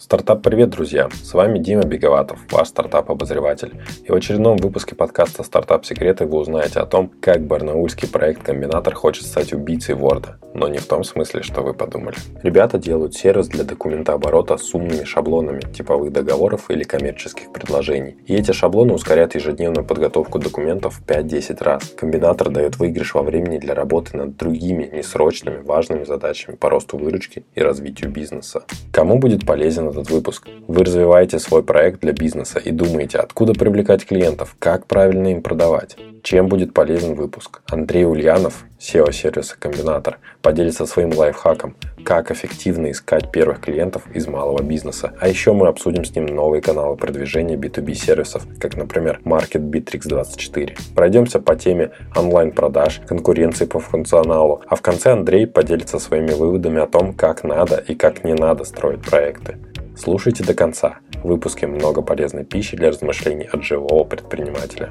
Стартап-привет, друзья! С вами Дима Беговатов, ваш стартап-обозреватель. И в очередном выпуске подкаста «Стартап-секреты» вы узнаете о том, как барнаульский проект «Комбинатор» хочет стать убийцей Word, но не в том смысле, что вы подумали. Ребята делают сервис для документооборота с умными шаблонами типовых договоров или коммерческих предложений. И эти шаблоны ускоряют ежедневную подготовку документов в 5-10 раз. Комбинатор дает выигрыш во времени для работы над другими несрочными важными задачами по росту выручки и развитию бизнеса. Кому будет полезен этот выпуск. Вы развиваете свой проект для бизнеса и думаете, откуда привлекать клиентов, как правильно им продавать. Чем будет полезен выпуск? Андрей Ульянов, SEO-сервиса «Комбинатор», поделится своим лайфхаком, как эффективно искать первых клиентов из малого бизнеса. А еще мы обсудим с ним новые каналы продвижения B2B сервисов, как, например, Market Bittrex 24. Пройдемся по теме онлайн-продаж, конкуренции по функционалу, а в конце Андрей поделится своими выводами о том, как надо и как не надо строить проекты. Слушайте до конца. В выпуске много полезной пищи для размышлений от живого предпринимателя.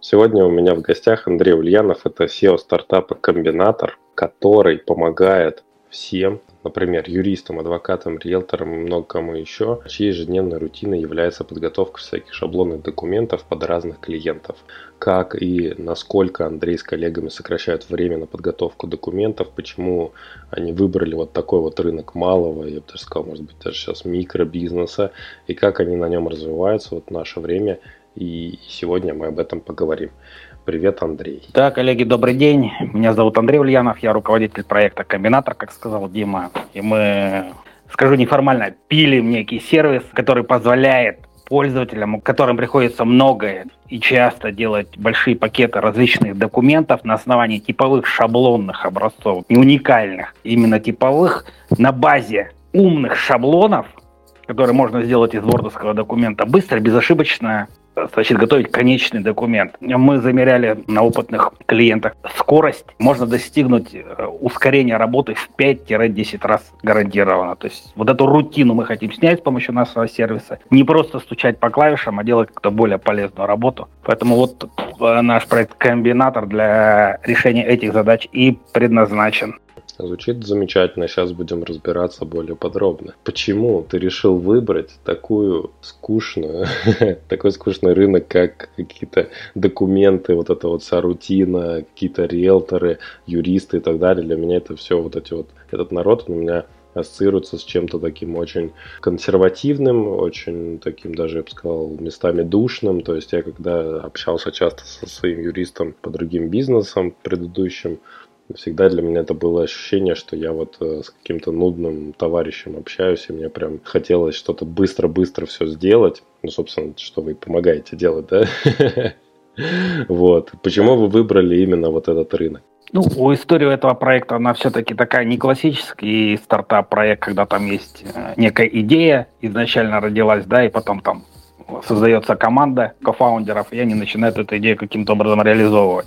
Сегодня у меня в гостях Андрей Ульянов, это SEO стартапа «Комбинатор», который помогает всем, например, юристам, адвокатам, риэлторам и много кому еще, чьей ежедневной рутиной является подготовка всяких шаблонных документов под разных клиентов. Как и насколько Андрей с коллегами сокращают время на подготовку документов, почему они выбрали вот такой вот рынок малого, я бы даже сказал, может быть, даже сейчас микробизнеса, и как они на нем развиваются вот в наше время, и сегодня мы об этом поговорим. Привет, Андрей. Да, коллеги, добрый день. Меня зовут Андрей Ульянов, я руководитель проекта «Комбинатор», как сказал Дима. И мы, скажу неформально, пилим некий сервис, который позволяет пользователям, которым приходится многое и часто делать большие пакеты различных документов на основании типовых шаблонных образцов, не уникальных, именно типовых, на базе умных шаблонов, которые можно сделать из вордовского документа, быстро, безошибочно значит, готовить конечный документ. Мы замеряли на опытных клиентах скорость. Можно достигнуть э, ускорения работы в 5-10 раз гарантированно. То есть вот эту рутину мы хотим снять с помощью нашего сервиса. Не просто стучать по клавишам, а делать как-то более полезную работу. Поэтому вот э, наш проект «Комбинатор» для решения этих задач и предназначен. Звучит замечательно, сейчас будем разбираться более подробно. Почему ты решил выбрать такую скучную, такой скучный рынок, как какие-то документы, вот это вот вся рутина, какие-то риэлторы, юристы и так далее. Для меня это все вот эти вот, этот народ у меня ассоциируется с чем-то таким очень консервативным, очень таким даже, я бы сказал, местами душным. То есть я когда общался часто со своим юристом по другим бизнесам предыдущим, всегда для меня это было ощущение, что я вот э, с каким-то нудным товарищем общаюсь, и мне прям хотелось что-то быстро-быстро все сделать. Ну, собственно, что вы помогаете делать, да? Вот. Почему вы выбрали именно вот этот рынок? Ну, у истории этого проекта, она все-таки такая не классический стартап-проект, когда там есть э, некая идея, изначально родилась, да, и потом там создается команда кофаундеров, и они начинают эту идею каким-то образом реализовывать.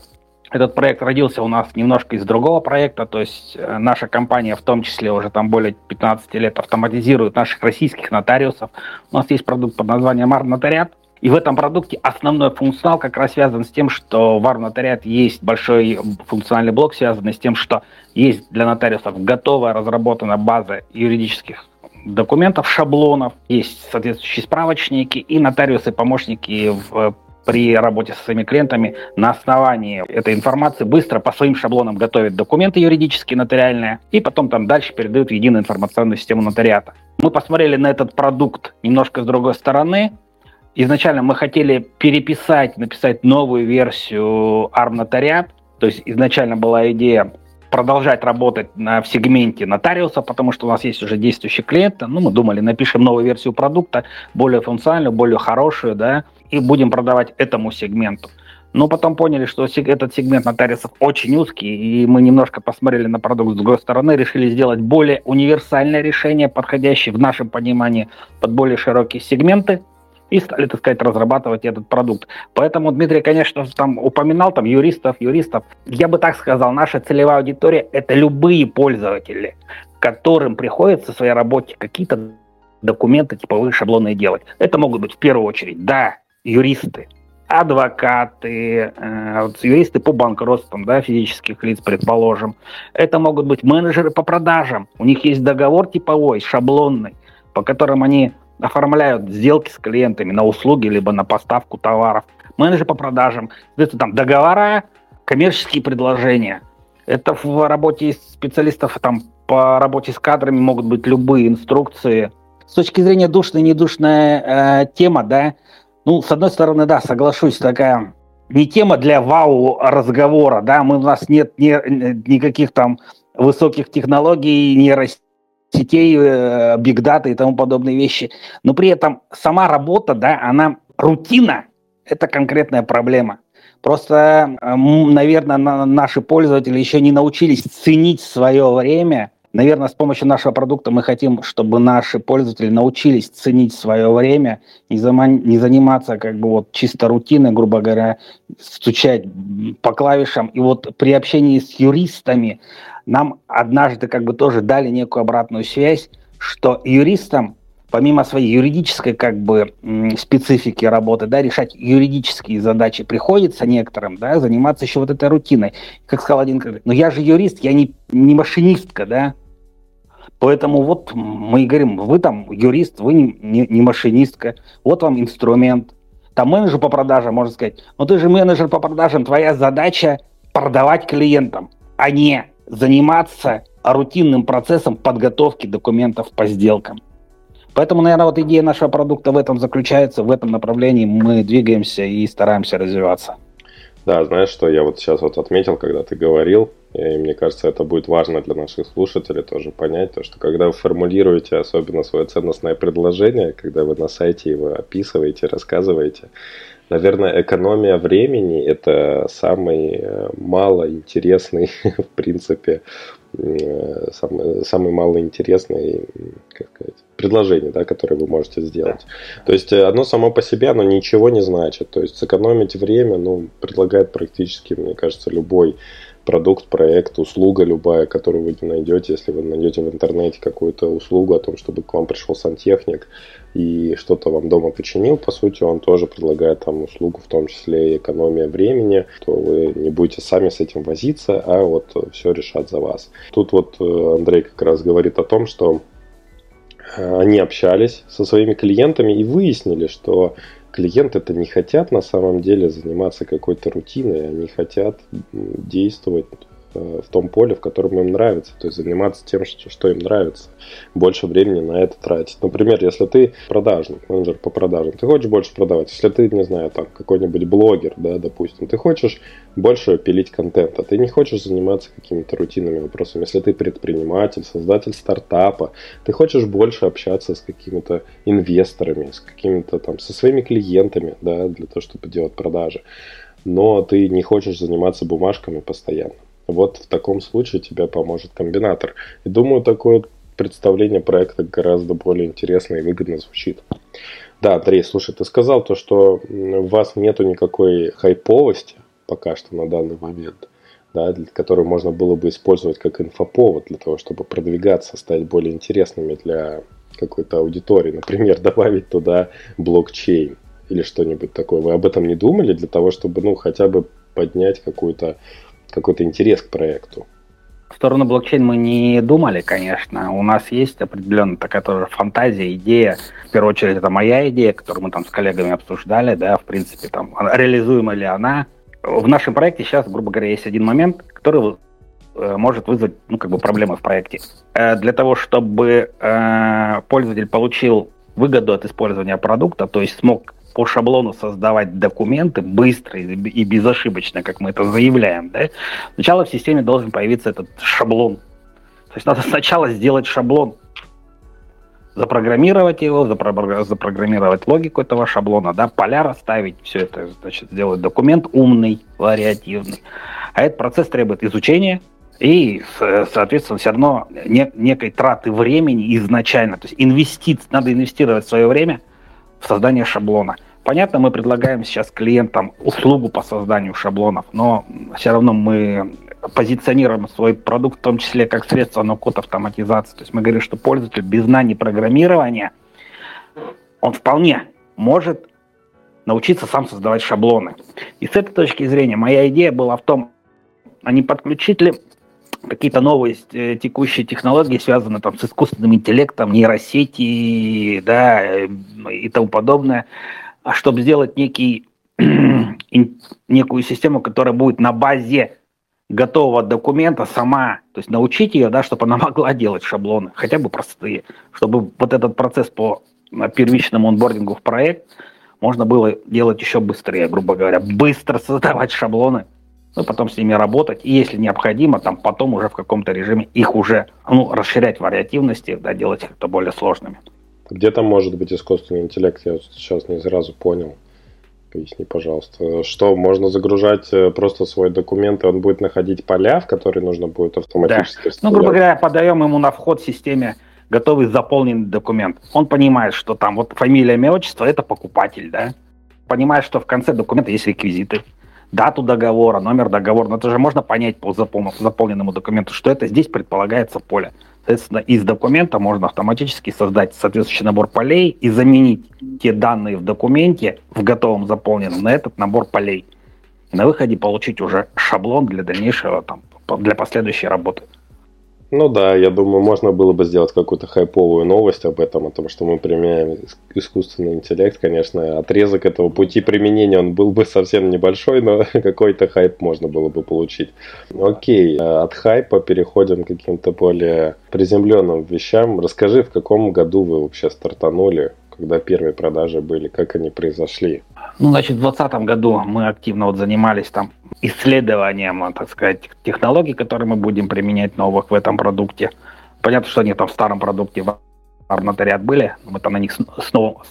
Этот проект родился у нас немножко из другого проекта, то есть э, наша компания в том числе уже там более 15 лет автоматизирует наших российских нотариусов. У нас есть продукт под названием Арнотариат, и в этом продукте основной функционал как раз связан с тем, что в Арнотариат есть большой функциональный блок, связанный с тем, что есть для нотариусов готовая разработана база юридических документов, шаблонов, есть соответствующие справочники, и нотариусы-помощники в при работе со своими клиентами на основании этой информации быстро по своим шаблонам готовят документы юридические, нотариальные, и потом там дальше передают в единую информационную систему нотариата. Мы посмотрели на этот продукт немножко с другой стороны. Изначально мы хотели переписать, написать новую версию ARM нотариат. То есть изначально была идея продолжать работать на, в сегменте нотариуса, потому что у нас есть уже действующий клиент. Ну, мы думали, напишем новую версию продукта, более функциональную, более хорошую, да, и будем продавать этому сегменту. Но потом поняли, что этот сегмент нотариусов очень узкий, и мы немножко посмотрели на продукт с другой стороны, решили сделать более универсальное решение, подходящее в нашем понимании под более широкие сегменты, и стали, так сказать, разрабатывать этот продукт. Поэтому Дмитрий, конечно, там упоминал там юристов, юристов. Я бы так сказал, наша целевая аудитория – это любые пользователи, которым приходится в своей работе какие-то документы типовые шаблоны делать. Это могут быть в первую очередь, да, юристы, адвокаты, э, юристы по банкротствам, да, физических лиц, предположим. Это могут быть менеджеры по продажам. У них есть договор типовой, шаблонный, по которым они оформляют сделки с клиентами на услуги либо на поставку товаров. Менеджер по продажам. Это там договора, коммерческие предложения. Это в работе специалистов там по работе с кадрами могут быть любые инструкции. С точки зрения душная, недушная э, тема, да, ну, с одной стороны, да, соглашусь, такая не тема для вау разговора, да, мы, у нас нет ни, никаких там высоких технологий, нейросетей, э, бигдата и тому подобные вещи, но при этом сама работа, да, она рутина, это конкретная проблема. Просто, наверное, наши пользователи еще не научились ценить свое время Наверное, с помощью нашего продукта мы хотим, чтобы наши пользователи научились ценить свое время, не, зам... не заниматься как бы вот чисто рутиной, грубо говоря, стучать по клавишам. И вот при общении с юристами нам однажды как бы тоже дали некую обратную связь, что юристам помимо своей юридической как бы специфики работы, да, решать юридические задачи приходится некоторым, да, заниматься еще вот этой рутиной. Как сказал один, ну я же юрист, я не, не машинистка, да, Поэтому вот мы говорим, вы там юрист, вы не, не, не машинистка, вот вам инструмент. Там менеджер по продажам, можно сказать, ну ты же менеджер по продажам, твоя задача продавать клиентам, а не заниматься рутинным процессом подготовки документов по сделкам. Поэтому, наверное, вот идея нашего продукта в этом заключается, в этом направлении мы двигаемся и стараемся развиваться. Да, знаешь, что я вот сейчас вот отметил, когда ты говорил, и мне кажется, это будет важно для наших слушателей тоже понять, то, что когда вы формулируете особенно свое ценностное предложение, когда вы на сайте его описываете, рассказываете, наверное, экономия времени – это самый э, малоинтересный, в принципе, самый, самый малоинтересный, как сказать, предложение, да, которое вы можете сделать. То есть э, одно само по себе, оно ничего не значит. То есть сэкономить время, ну, предлагает практически, мне кажется, любой продукт, проект, услуга любая, которую вы найдете, если вы найдете в интернете какую-то услугу о том, чтобы к вам пришел сантехник и что-то вам дома починил, по сути, он тоже предлагает там услугу, в том числе и экономия времени, то вы не будете сами с этим возиться, а вот все решат за вас. Тут вот э, Андрей как раз говорит о том, что э, они общались со своими клиентами и выяснили, что клиенты это не хотят на самом деле заниматься какой-то рутиной, они хотят действовать в том поле, в котором им нравится, то есть заниматься тем, что, что им нравится, больше времени на это тратить. Например, если ты продажник, менеджер по продажам, ты хочешь больше продавать, если ты, не знаю, там какой-нибудь блогер, да, допустим, ты хочешь больше пилить контент, а ты не хочешь заниматься какими-то рутинными вопросами, если ты предприниматель, создатель стартапа, ты хочешь больше общаться с какими-то инвесторами, с какими-то там, со своими клиентами, да, для того, чтобы делать продажи, но ты не хочешь заниматься бумажками постоянно вот в таком случае тебе поможет комбинатор. И думаю, такое представление проекта гораздо более интересно и выгодно звучит. Да, Андрей, слушай, ты сказал то, что у вас нету никакой хайповости пока что на данный момент, да, которую можно было бы использовать как инфоповод для того, чтобы продвигаться, стать более интересными для какой-то аудитории. Например, добавить туда блокчейн или что-нибудь такое. Вы об этом не думали для того, чтобы, ну, хотя бы поднять какую-то какой-то интерес к проекту? В сторону блокчейн мы не думали, конечно. У нас есть определенная такая тоже фантазия, идея. В первую очередь, это моя идея, которую мы там с коллегами обсуждали, да, в принципе, там, реализуема ли она. В нашем проекте сейчас, грубо говоря, есть один момент, который э, может вызвать ну, как бы проблемы в проекте. Э, для того, чтобы э, пользователь получил выгоду от использования продукта, то есть смог по шаблону создавать документы быстро и безошибочно, как мы это заявляем, да, сначала в системе должен появиться этот шаблон. То есть надо сначала сделать шаблон, запрограммировать его, запрограммировать логику этого шаблона, да, поля расставить, все это, значит, сделать документ умный, вариативный. А этот процесс требует изучения, и, соответственно, все равно не, некой траты времени изначально. То есть инвестиции, надо инвестировать свое время – в создание шаблона. Понятно, мы предлагаем сейчас клиентам услугу по созданию шаблонов, но все равно мы позиционируем свой продукт в том числе как средство но-код автоматизации. То есть мы говорим, что пользователь без знаний программирования, он вполне может научиться сам создавать шаблоны. И с этой точки зрения моя идея была в том, а не подключить ли какие-то новые э, текущие технологии, связанные там с искусственным интеллектом, нейросети, да, э, и тому подобное, а чтобы сделать некий, некую систему, которая будет на базе готового документа сама, то есть научить ее, да, чтобы она могла делать шаблоны, хотя бы простые, чтобы вот этот процесс по первичному онбордингу в проект можно было делать еще быстрее, грубо говоря, быстро создавать шаблоны, ну, потом с ними работать, и если необходимо, там потом уже в каком-то режиме их уже, ну, расширять вариативности, да, делать их то более сложными. Где там может быть искусственный интеллект, я сейчас не сразу понял. Поясни, пожалуйста. Что, можно загружать э, просто свой документ, и он будет находить поля, в которые нужно будет автоматически да. Ну, грубо говоря, подаем ему на вход в системе готовый заполненный документ. Он понимает, что там вот фамилия, имя, отчество – это покупатель, да? Понимает, что в конце документа есть реквизиты, дату договора, номер договора. Но это же можно понять по заполненному документу, что это здесь предполагается поле. Соответственно, из документа можно автоматически создать соответствующий набор полей и заменить те данные в документе, в готовом заполненном, на этот набор полей. И на выходе получить уже шаблон для дальнейшего, там, для последующей работы. Ну да, я думаю, можно было бы сделать какую-то хайповую новость об этом, о том, что мы применяем искусственный интеллект. Конечно, отрезок этого пути применения, он был бы совсем небольшой, но какой-то хайп можно было бы получить. Окей, от хайпа переходим к каким-то более приземленным вещам. Расскажи, в каком году вы вообще стартанули, когда первые продажи были, как они произошли? Ну, значит, в 2020 году мы активно вот занимались там исследованием, так сказать, технологий, которые мы будем применять новых в этом продукте. Понятно, что они там в старом продукте в Арнотариат были, мы там на них снова,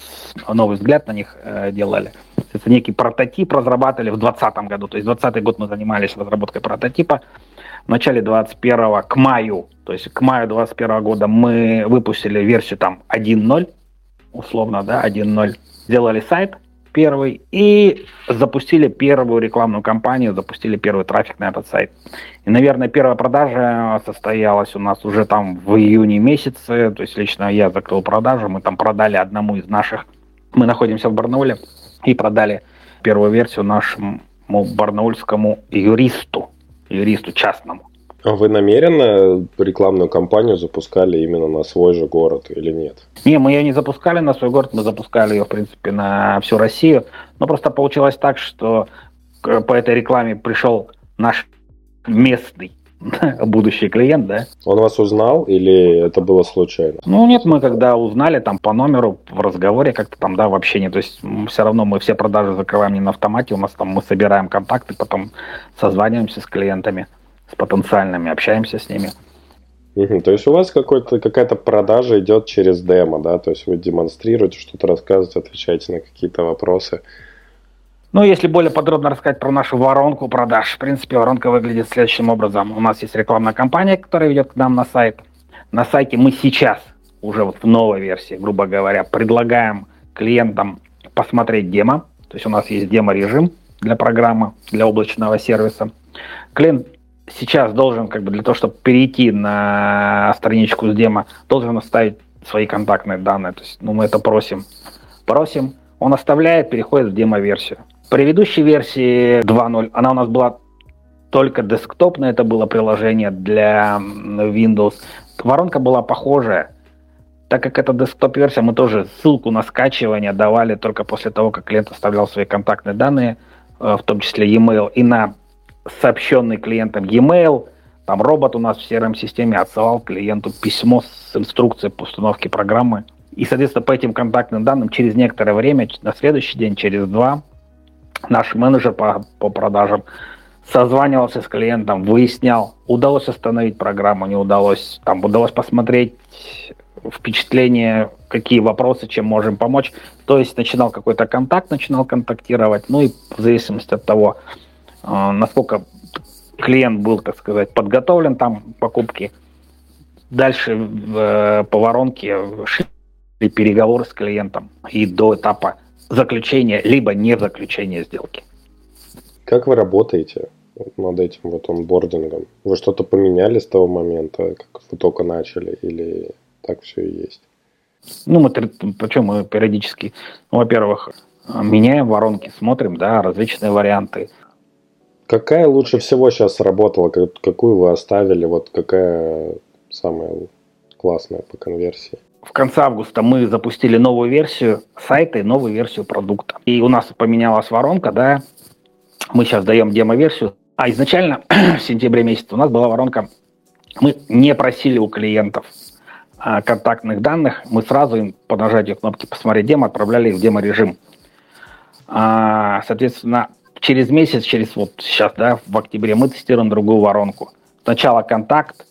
новый взгляд на них э, делали. Это некий прототип разрабатывали в 2020 году. То есть 2020 год мы занимались разработкой прототипа. В начале 2021 к маю, то есть к маю 2021 года мы выпустили версию там 1.0, условно, да, 1.0. Сделали сайт, первый и запустили первую рекламную кампанию, запустили первый трафик на этот сайт. И, наверное, первая продажа состоялась у нас уже там в июне месяце, то есть лично я закрыл продажу, мы там продали одному из наших, мы находимся в Барнауле, и продали первую версию нашему барнаульскому юристу, юристу частному. А вы намеренно рекламную кампанию запускали именно на свой же город или нет? Не, мы ее не запускали на свой город, мы запускали ее, в принципе, на всю Россию. Но просто получилось так, что по этой рекламе пришел наш местный будущий клиент, да. Он вас узнал или это было случайно? Ну нет, мы когда узнали там по номеру в разговоре как-то там, да, вообще не, то есть все равно мы все продажи закрываем не на автомате, у нас там мы собираем контакты, потом созваниваемся с клиентами с потенциальными, общаемся с ними. Угу, то есть у вас какая-то продажа идет через демо, да? То есть вы демонстрируете, что-то рассказываете, отвечаете на какие-то вопросы. Ну, если более подробно рассказать про нашу воронку продаж, в принципе, воронка выглядит следующим образом. У нас есть рекламная кампания, которая ведет к нам на сайт. На сайте мы сейчас, уже вот в новой версии, грубо говоря, предлагаем клиентам посмотреть демо. То есть у нас есть демо-режим для программы, для облачного сервиса. Клиент сейчас должен, как бы для того, чтобы перейти на страничку с демо, должен оставить свои контактные данные. То есть, ну, мы это просим. Просим. Он оставляет, переходит в демо-версию. Предыдущей версии 2.0 она у нас была только десктопная, это было приложение для Windows. Воронка была похожая. Так как это десктоп-версия, мы тоже ссылку на скачивание давали только после того, как клиент оставлял свои контактные данные, э, в том числе e-mail, и на сообщенный клиентом e-mail, там робот у нас в CRM-системе отсылал клиенту письмо с инструкцией по установке программы. И, соответственно, по этим контактным данным через некоторое время, на следующий день, через два, наш менеджер по, по продажам созванивался с клиентом, выяснял, удалось остановить программу, не удалось, там удалось посмотреть впечатление, какие вопросы, чем можем помочь. То есть начинал какой-то контакт, начинал контактировать, ну и в зависимости от того, насколько клиент был, так сказать, подготовлен там покупки. Дальше в, по воронке шли переговоры с клиентом и до этапа заключения, либо не заключения сделки. Как вы работаете над этим вот онбордингом? Вы что-то поменяли с того момента, как вы только начали, или так все и есть? Ну, мы, причем мы периодически, ну, во-первых, меняем воронки, смотрим, да, различные варианты. Какая лучше всего сейчас сработала? Какую вы оставили? Вот какая самая классная по конверсии? В конце августа мы запустили новую версию сайта и новую версию продукта. И у нас поменялась воронка, да, мы сейчас даем демо-версию. А изначально в сентябре месяце у нас была воронка, мы не просили у клиентов а, контактных данных, мы сразу им по нажатию кнопки «Посмотреть демо» отправляли их в демо-режим. А, соответственно, через месяц, через вот сейчас, да, в октябре мы тестируем другую воронку. Сначала контакт,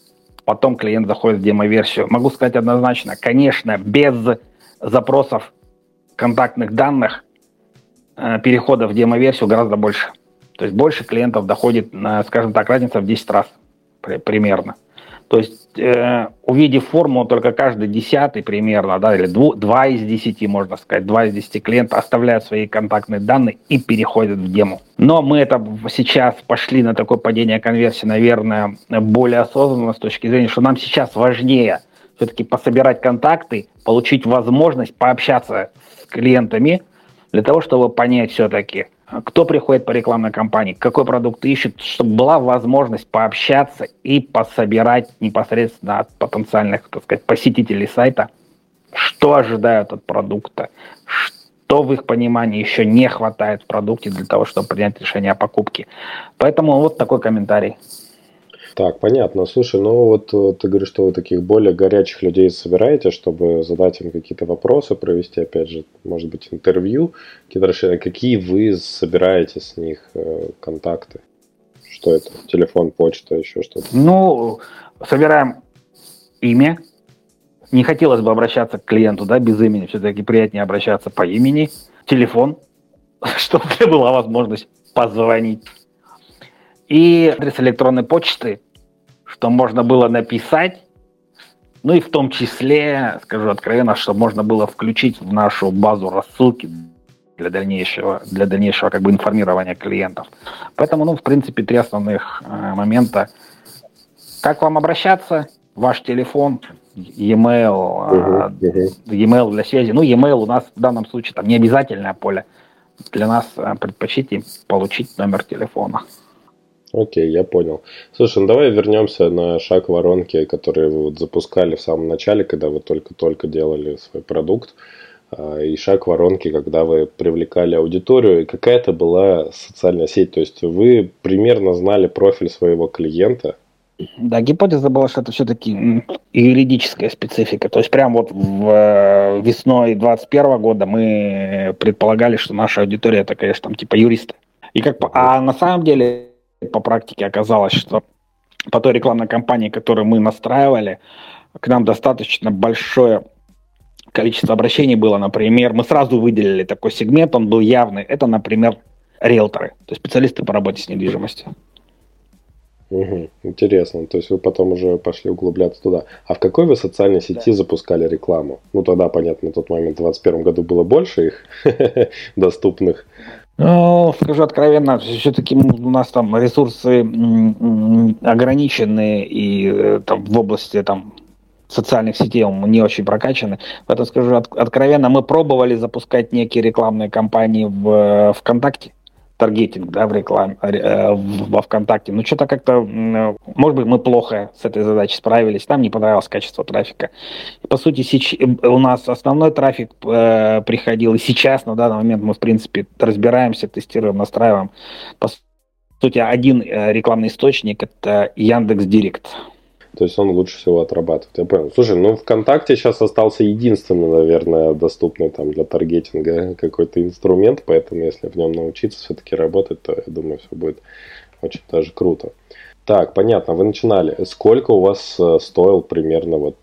потом клиент заходит в демо-версию. Могу сказать однозначно, конечно, без запросов контактных данных э, перехода в демо-версию гораздо больше. То есть больше клиентов доходит, скажем так, разница в 10 раз примерно. То есть, э, увидев форму, только каждый десятый примерно, да, или дву, два из десяти, можно сказать, два из десяти клиентов оставляют свои контактные данные и переходят в демо. Но мы это сейчас пошли на такое падение конверсии, наверное, более осознанно с точки зрения, что нам сейчас важнее все-таки пособирать контакты, получить возможность пообщаться с клиентами для того, чтобы понять все-таки, кто приходит по рекламной кампании, какой продукт ищет, чтобы была возможность пообщаться и пособирать непосредственно от потенциальных, так сказать, посетителей сайта, что ожидают от продукта, что в их понимании еще не хватает в продукте для того, чтобы принять решение о покупке. Поэтому вот такой комментарий. Так, понятно. Слушай, ну вот ты говоришь, что вы таких более горячих людей собираете, чтобы задать им какие-то вопросы, провести, опять же, может быть, интервью, решения. Какие вы собираете с них э, контакты? Что это? Телефон, почта, еще что-то? Ну, собираем имя. Не хотелось бы обращаться к клиенту, да, без имени. Все-таки приятнее обращаться по имени. Телефон, чтобы была возможность позвонить и адрес электронной почты, что можно было написать, ну и в том числе, скажу откровенно, что можно было включить в нашу базу рассылки для дальнейшего, для дальнейшего как бы информирования клиентов. Поэтому, ну, в принципе, три основных э, момента. Как вам обращаться? Ваш телефон, e-mail, uh-huh, uh-huh. e-mail для связи. Ну, e-mail у нас в данном случае там не обязательное поле. Для нас э, предпочтите получить номер телефона. Окей, я понял. Слушай, ну давай вернемся на шаг воронки, который вы вот запускали в самом начале, когда вы только-только делали свой продукт, а, и шаг воронки, когда вы привлекали аудиторию, и какая-то была социальная сеть, то есть вы примерно знали профиль своего клиента, да, гипотеза была, что это все-таки юридическая специфика. То есть прямо вот в, э, весной 2021 года мы предполагали, что наша аудитория это, конечно, там типа юристы. И как, а на самом деле по практике оказалось, что по той рекламной кампании, которую мы настраивали, к нам достаточно большое количество обращений было, например, мы сразу выделили такой сегмент, он был явный, это, например, риэлторы, то есть специалисты по работе с недвижимостью. Угу, интересно. То есть вы потом уже пошли углубляться туда. А в какой вы социальной сети да. запускали рекламу? Ну тогда, понятно, на тот момент в 2021 году было больше их доступных. Ну, скажу откровенно, все-таки у нас там ресурсы ограничены и э, там в области там социальных сетей мы не очень прокачаны. Поэтому скажу откровенно, мы пробовали запускать некие рекламные кампании в э, ВКонтакте таргетинг да, в рекламе, э, во ВКонтакте. Ну, что-то как-то, может быть, мы плохо с этой задачей справились, нам не понравилось качество трафика. По сути, сейчас, у нас основной трафик э, приходил, и сейчас, на данный момент, мы, в принципе, разбираемся, тестируем, настраиваем. По сути, один э, рекламный источник – это Яндекс Директ. То есть он лучше всего отрабатывает. Я понял. Слушай, ну ВКонтакте сейчас остался единственный, наверное, доступный там для таргетинга какой-то инструмент, поэтому если в нем научиться все-таки работать, то я думаю, все будет очень даже круто. Так, понятно, вы начинали. Сколько у вас э, стоил примерно вот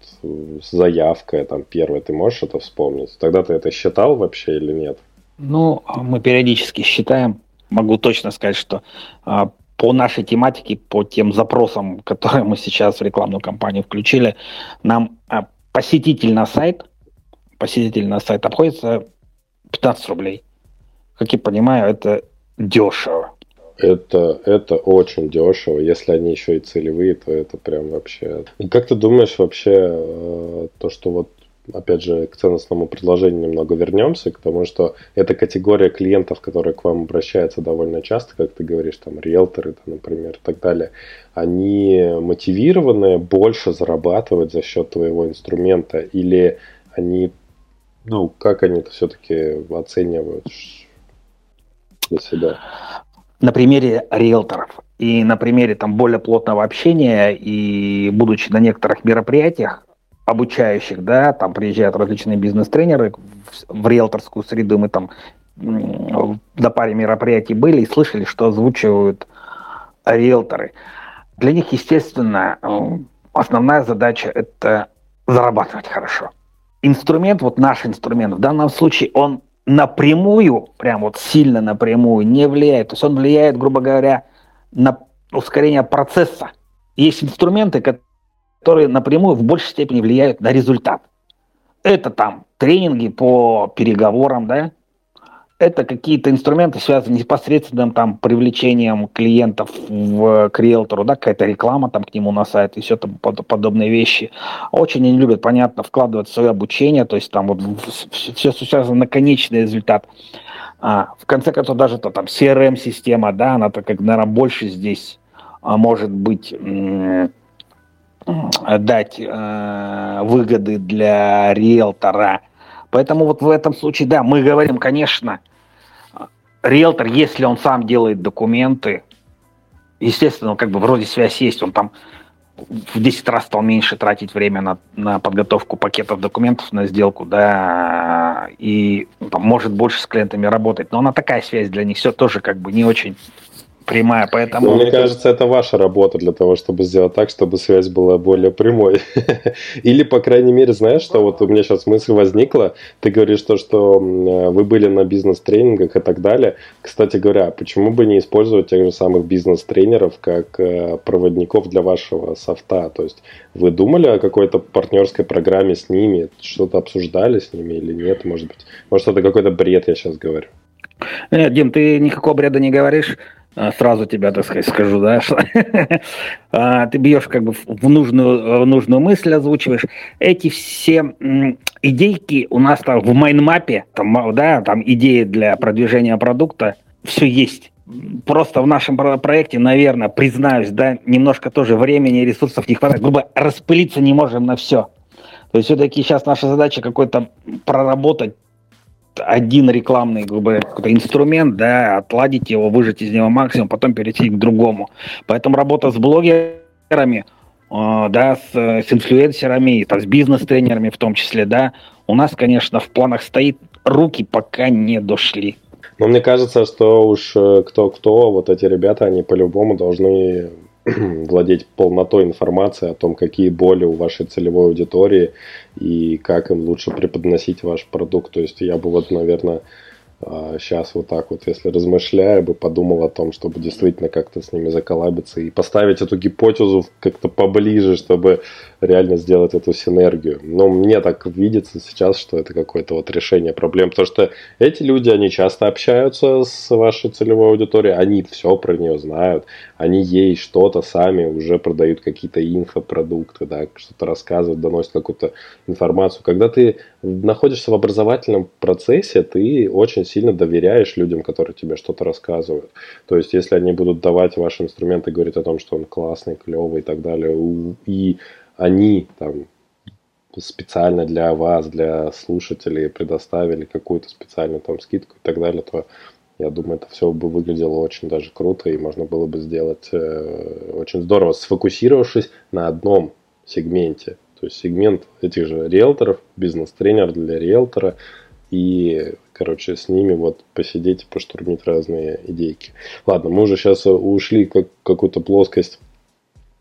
заявка там первая? Ты можешь это вспомнить? Тогда ты это считал вообще или нет? Ну, мы периодически считаем. Могу точно сказать, что а, по нашей тематике, по тем запросам, которые мы сейчас в рекламную кампанию включили, нам а, посетитель на сайт, посетитель на сайт обходится 15 рублей. Как я понимаю, это дешево. Это, это очень дешево. Если они еще и целевые, то это прям вообще... И как ты думаешь вообще, э, то, что вот опять же, к ценностному предложению немного вернемся, к тому, что эта категория клиентов, которые к вам обращаются довольно часто, как ты говоришь, там, риэлторы, там, например, и так далее, они мотивированы больше зарабатывать за счет твоего инструмента или они, ну, как они это все-таки оценивают для себя? На примере риэлторов и на примере там более плотного общения и будучи на некоторых мероприятиях, обучающих, да, там приезжают различные бизнес-тренеры в, риэлторскую среду, мы там на паре мероприятий были и слышали, что озвучивают риэлторы. Для них, естественно, э, основная задача – это зарабатывать хорошо. Инструмент, вот наш инструмент, в данном случае он напрямую, прям вот сильно напрямую не влияет. То есть он влияет, грубо говоря, на ускорение процесса. Есть инструменты, которые напрямую в большей степени влияют на результат. Это там тренинги по переговорам, да, это какие-то инструменты, связанные непосредственно там привлечением клиентов в, к риэлтору, да, какая-то реклама там к нему на сайт и все там под, подобные вещи. Очень они любят, понятно, вкладывать в свое обучение, то есть там вот все связано на конечный результат. А, в конце концов, даже то там CRM-система, да, она так как, наверное, больше здесь а, может быть дать э, выгоды для риэлтора. Поэтому вот в этом случае, да, мы говорим, конечно, риэлтор, если он сам делает документы, естественно, как бы вроде связь есть, он там в 10 раз стал меньше тратить время на, на подготовку пакетов документов на сделку, да, и там, может больше с клиентами работать. Но она такая связь для них все тоже как бы не очень прямая, поэтому... Но мне кажется, это ваша работа для того, чтобы сделать так, чтобы связь была более прямой. Или, по крайней мере, знаешь, что вот у меня сейчас мысль возникла, ты говоришь то, что вы были на бизнес-тренингах и так далее. Кстати говоря, почему бы не использовать тех же самых бизнес-тренеров как э, проводников для вашего софта? То есть вы думали о какой-то партнерской программе с ними, что-то обсуждали с ними или нет, может быть? Может, это какой-то бред я сейчас говорю? Нет, Дим, ты никакого бреда не говоришь. А, сразу тебя, так сказать, скажу, да, что а, ты бьешь как бы в нужную, в нужную мысль, озвучиваешь. Эти все идейки у нас там в майнмапе, там, да, там идеи для продвижения продукта, все есть. Просто в нашем проекте, наверное, признаюсь, да, немножко тоже времени и ресурсов не хватает. Грубо распылиться не можем на все. То есть все-таки сейчас наша задача какой-то проработать один рекламный грубо говоря, инструмент, да, отладить его, выжать из него максимум, потом перейти к другому. Поэтому работа с блогерами, э, да, с, с инфлюенсерами, там, с бизнес-тренерами в том числе, да, у нас, конечно, в планах стоит, руки пока не дошли. Но мне кажется, что уж э, кто-кто, вот эти ребята, они по-любому должны владеть полнотой информации о том, какие боли у вашей целевой аудитории и как им лучше преподносить ваш продукт. То есть я бы вот, наверное, сейчас а, вот так вот, если размышляя, бы подумал о том, чтобы действительно как-то с ними заколабиться и поставить эту гипотезу как-то поближе, чтобы реально сделать эту синергию. Но мне так видится сейчас, что это какое-то вот решение проблем, потому что эти люди, они часто общаются с вашей целевой аудиторией, они все про нее знают, они ей что-то сами уже продают какие-то инфопродукты, да, что-то рассказывают, доносят какую-то информацию. Когда ты находишься в образовательном процессе, ты очень сильно доверяешь людям, которые тебе что-то рассказывают. То есть, если они будут давать ваши инструменты, говорить о том, что он классный, клевый и так далее, и они там специально для вас, для слушателей предоставили какую-то специальную там скидку и так далее, то я думаю, это все бы выглядело очень даже круто, и можно было бы сделать э, очень здорово, сфокусировавшись на одном сегменте. То есть сегмент этих же риэлторов, бизнес-тренер для риэлтора, и, короче, с ними вот посидеть и поштурмить разные идейки. Ладно, мы уже сейчас ушли как какую-то плоскость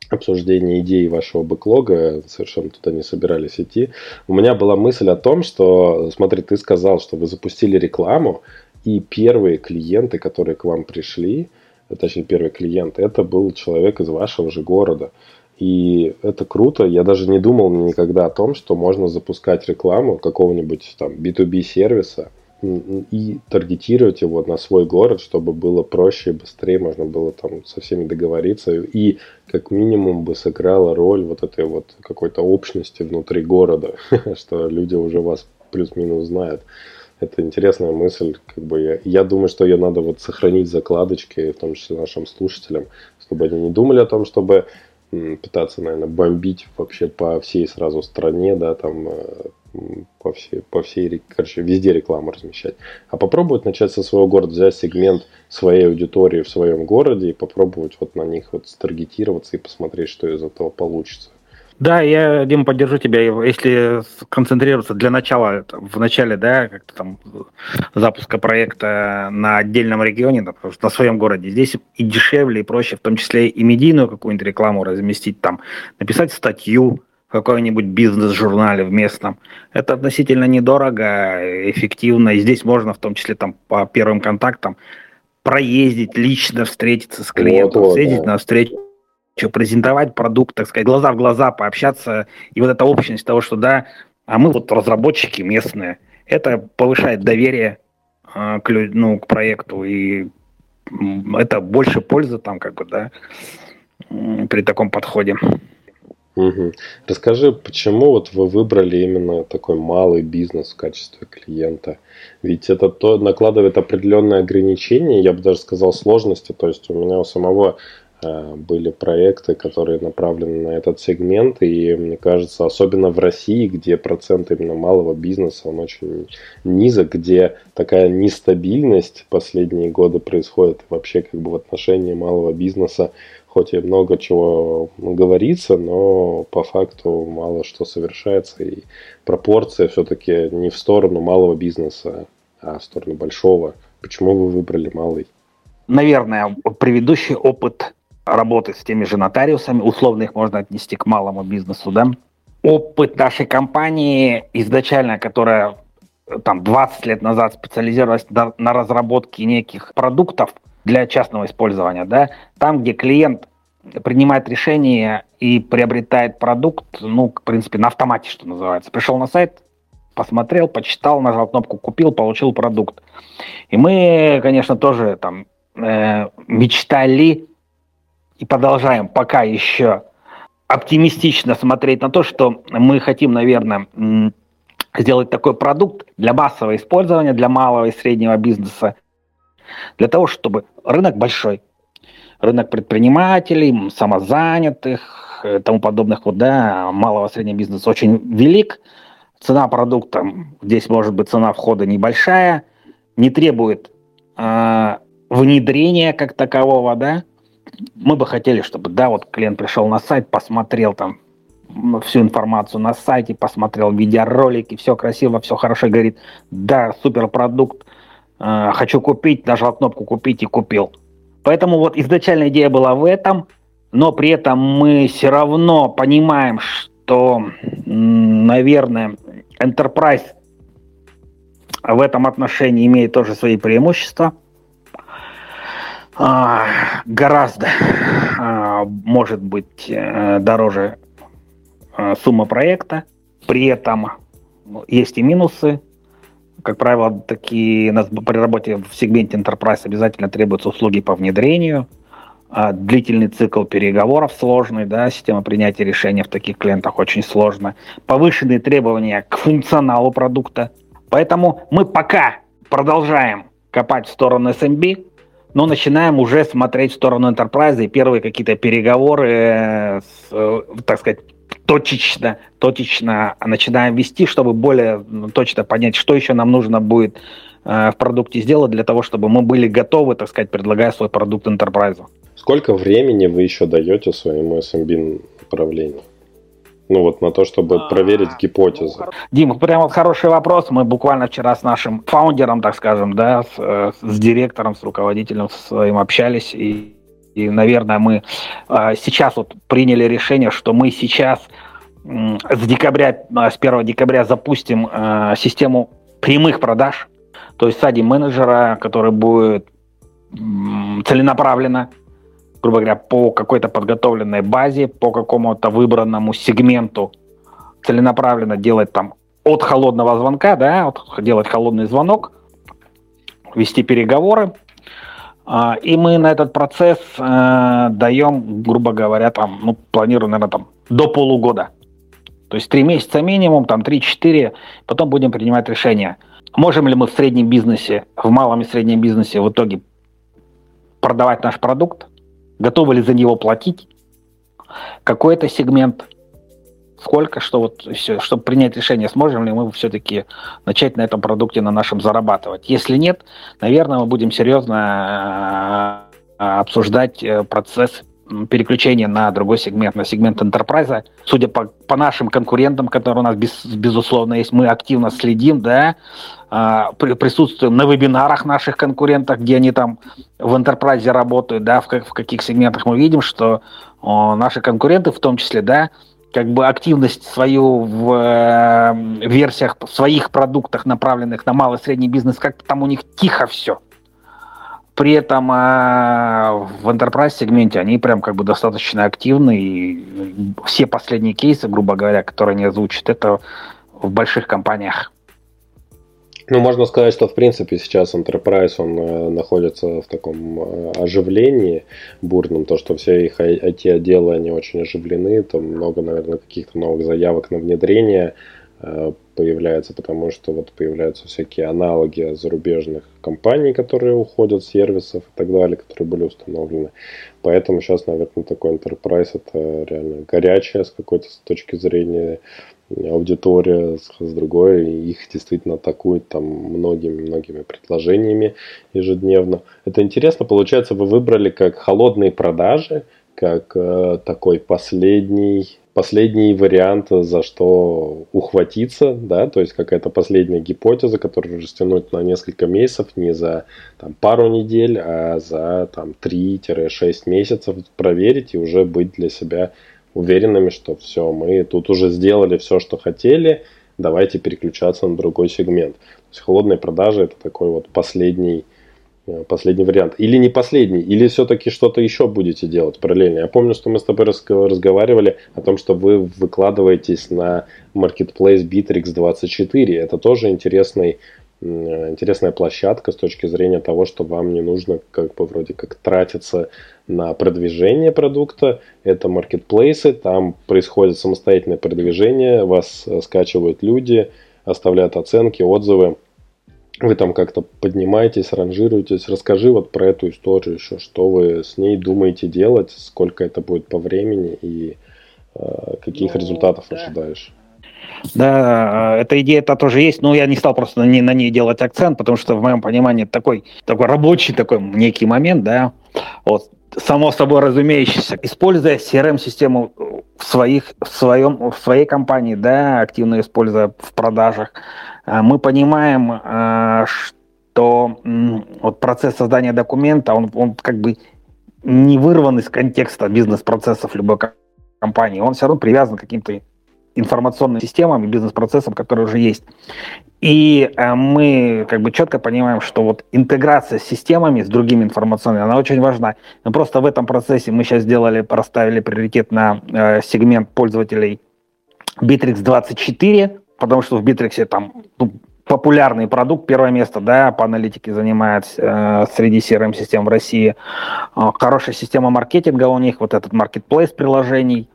обсуждения идей вашего бэклога, совершенно туда не собирались идти. У меня была мысль о том, что, смотри, ты сказал, что вы запустили рекламу, и первые клиенты, которые к вам пришли, точнее первый клиент, это был человек из вашего же города. И это круто. Я даже не думал никогда о том, что можно запускать рекламу какого-нибудь там B2B сервиса и таргетировать его на свой город, чтобы было проще и быстрее можно было там со всеми договориться. И как минимум бы сыграла роль вот этой вот какой-то общности внутри города, что люди уже вас плюс-минус знают. Это интересная мысль, как бы я, я думаю, что ее надо вот сохранить закладочки, в том числе нашим слушателям, чтобы они не думали о том, чтобы пытаться, наверное, бомбить вообще по всей сразу стране, да, там э, по всей, по всей, короче, везде рекламу размещать. А попробовать начать со своего города, взять сегмент своей аудитории в своем городе и попробовать вот на них вот старгетироваться и посмотреть, что из этого получится. Да, я, Дима, поддержу тебя. Если концентрироваться для начала, в начале, да, как-то там запуска проекта на отдельном регионе, да, на своем городе, здесь и дешевле, и проще, в том числе и медийную какую-нибудь рекламу разместить там, написать статью, какой-нибудь бизнес-журнале в местном. Это относительно недорого, эффективно. И здесь можно, в том числе там по первым контактам, проездить, лично встретиться с клиентом, вот, вот, съездить да. на встречу, презентовать продукт, так сказать, глаза в глаза, пообщаться. И вот эта общность того, что да, а мы вот разработчики местные, это повышает доверие э, к, ну, к проекту, и это больше пользы там, как бы, да, при таком подходе. Угу. Расскажи, почему вот вы выбрали именно такой малый бизнес в качестве клиента? Ведь это то накладывает определенные ограничения, я бы даже сказал сложности. То есть у меня у самого э, были проекты, которые направлены на этот сегмент, и мне кажется, особенно в России, где процент именно малого бизнеса, он очень низок, где такая нестабильность последние годы происходит вообще как бы в отношении малого бизнеса, хоть и много чего говорится, но по факту мало что совершается, и пропорция все-таки не в сторону малого бизнеса, а в сторону большого. Почему вы выбрали малый? Наверное, предыдущий опыт работы с теми же нотариусами, условно их можно отнести к малому бизнесу, да, опыт нашей компании изначально, которая там 20 лет назад специализировалась на разработке неких продуктов, для частного использования, да, там, где клиент принимает решение и приобретает продукт, ну, в принципе, на автомате, что называется. Пришел на сайт, посмотрел, почитал, нажал кнопку «Купил», получил продукт. И мы, конечно, тоже там э, мечтали и продолжаем пока еще оптимистично смотреть на то, что мы хотим, наверное, сделать такой продукт для массового использования, для малого и среднего бизнеса, для того, чтобы рынок большой, рынок предпринимателей, самозанятых, и тому подобных, вот, да, малого среднего бизнеса очень велик, цена продукта, здесь может быть цена входа небольшая, не требует э, внедрения как такового, да, мы бы хотели, чтобы, да, вот клиент пришел на сайт, посмотрел там всю информацию на сайте, посмотрел видеоролики, все красиво, все хорошо, говорит, да, супер продукт, э, хочу купить, нажал кнопку купить и купил. Поэтому вот изначальная идея была в этом, но при этом мы все равно понимаем, что, наверное, Enterprise в этом отношении имеет тоже свои преимущества. А, гораздо а, может быть э, дороже а, сумма проекта. При этом есть и минусы как правило, такие при работе в сегменте Enterprise обязательно требуются услуги по внедрению, а длительный цикл переговоров сложный, да, система принятия решения в таких клиентах очень сложно, повышенные требования к функционалу продукта. Поэтому мы пока продолжаем копать в сторону SMB, но начинаем уже смотреть в сторону Enterprise и первые какие-то переговоры, э, с, э, так сказать, точечно, точечно начинаем вести, чтобы более точно понять, что еще нам нужно будет э, в продукте сделать для того, чтобы мы были готовы, так сказать, предлагая свой продукт enterprise. Сколько времени вы еще даете своему SMB направлению? Ну вот на то, чтобы а, проверить гипотезы. Дима, прям вот хороший вопрос. Мы буквально вчера с нашим фаундером, так скажем, да, с, э, с директором, с руководителем своим общались и и, наверное, мы э, сейчас вот приняли решение, что мы сейчас с декабря, э, с 1 декабря запустим э, систему прямых продаж, то есть садим менеджера, который будет целенаправленно, грубо говоря, по какой-то подготовленной базе, по какому-то выбранному сегменту целенаправленно делать там от холодного звонка, да, от, делать холодный звонок, вести переговоры. А, и мы на этот процесс э, даем, грубо говоря, там, ну, планируем, наверное, там, до полугода. То есть три месяца минимум, там 3-4, потом будем принимать решение. Можем ли мы в среднем бизнесе, в малом и среднем бизнесе в итоге продавать наш продукт? Готовы ли за него платить? Какой это сегмент? Сколько, что вот все, чтобы принять решение, сможем ли мы все-таки начать на этом продукте на нашем зарабатывать. Если нет, наверное, мы будем серьезно э, обсуждать э, процесс переключения на другой сегмент, на сегмент enterprise. Судя по, по нашим конкурентам, которые у нас без, безусловно есть, мы активно следим, да, э, присутствуем на вебинарах наших конкурентов, где они там в enterprise работают, да, в, как, в каких сегментах мы видим, что о, наши конкуренты в том числе, да, как бы активность свою в э, версиях своих продуктах, направленных на малый и средний бизнес, как-то там у них тихо все. При этом э, в enterprise сегменте они прям как бы достаточно активны, и все последние кейсы, грубо говоря, которые они озвучат, это в больших компаниях. Ну, можно сказать, что в принципе сейчас Enterprise, он э, находится в таком э, оживлении бурном, то, что все их IT-отделы, они очень оживлены, там много, наверное, каких-то новых заявок на внедрение э, появляется, потому что вот появляются всякие аналоги зарубежных компаний, которые уходят с сервисов и так далее, которые были установлены. Поэтому сейчас, наверное, такой Enterprise это реально горячая с какой-то точки зрения аудитория с, с другой, их действительно атакуют там многими-многими предложениями ежедневно. Это интересно, получается, вы выбрали как холодные продажи, как э, такой последний, последний вариант, за что ухватиться, да, то есть какая-то последняя гипотеза, которую растянуть на несколько месяцев, не за там, пару недель, а за там 3-6 месяцев проверить и уже быть для себя уверенными, что все, мы тут уже сделали все, что хотели, давайте переключаться на другой сегмент. То есть холодные продажи это такой вот последний, э, последний вариант. Или не последний, или все-таки что-то еще будете делать параллельно. Я помню, что мы с тобой разговаривали о том, что вы выкладываетесь на Marketplace Bittrex 24. Это тоже интересный интересная площадка с точки зрения того, что вам не нужно как бы вроде как тратиться на продвижение продукта. Это маркетплейсы, там происходит самостоятельное продвижение, вас э, скачивают люди, оставляют оценки, отзывы. Вы там как-то поднимаетесь, ранжируетесь. Расскажи вот про эту историю еще, что вы с ней думаете делать, сколько это будет по времени и э, каких ну, результатов да. ожидаешь. Да, эта идея-то тоже есть, но я не стал просто на ней, на ней делать акцент, потому что в моем понимании такой, такой рабочий такой некий момент, да, вот, само собой разумеющийся, используя CRM-систему в, своих, в, своем, в своей компании, да, активно используя в продажах, э, мы понимаем, э, что вот процесс создания документа, он, он как бы не вырван из контекста бизнес-процессов любой компании, он все равно привязан к каким-то информационным системам и бизнес-процессам, которые уже есть. И э, мы как бы четко понимаем, что вот интеграция с системами, с другими информационными, она очень важна. Но просто в этом процессе мы сейчас сделали, проставили приоритет на э, сегмент пользователей Bittrex 24, потому что в Bittrex там ну, популярный продукт, первое место, да, по аналитике занимает э, среди CRM-систем в России. Э, хорошая система маркетинга у них, вот этот marketplace приложений.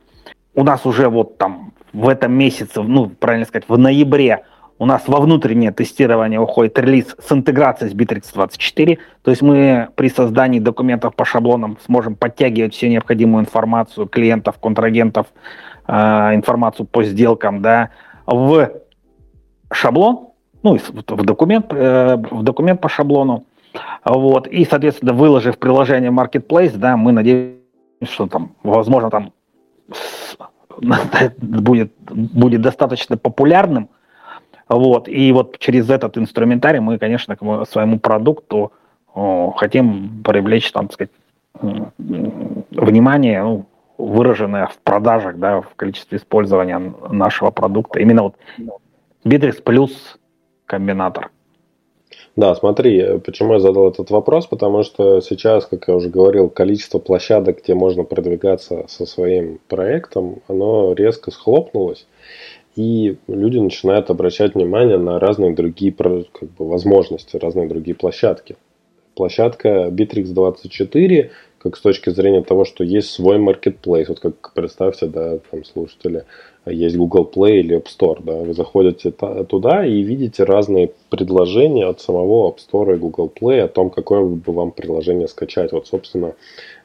У нас уже вот там в этом месяце, ну, правильно сказать, в ноябре у нас во внутреннее тестирование уходит релиз с интеграцией с Bittrex 24. То есть мы при создании документов по шаблонам сможем подтягивать всю необходимую информацию клиентов, контрагентов, э, информацию по сделкам, да, в шаблон, ну, в документ, э, в документ по шаблону. Вот. И, соответственно, выложив приложение Marketplace, да, мы надеемся, что там, возможно, там будет, будет достаточно популярным. Вот. И вот через этот инструментарий мы, конечно, к своему продукту о, хотим привлечь, там, сказать, внимание, ну, выраженное в продажах, да, в количестве использования нашего продукта. Именно вот Bittrex плюс комбинатор – да, смотри, почему я задал этот вопрос, потому что сейчас, как я уже говорил, количество площадок, где можно продвигаться со своим проектом, оно резко схлопнулось. и люди начинают обращать внимание на разные другие как бы, возможности, разные другие площадки. Площадка Bittrex24, как с точки зрения того, что есть свой marketplace, вот как представьте, да, там слушатели, есть Google Play или App Store, да, вы заходите туда и видите разные предложения от самого App Store и Google Play о том, какое бы вам приложение скачать. Вот, собственно,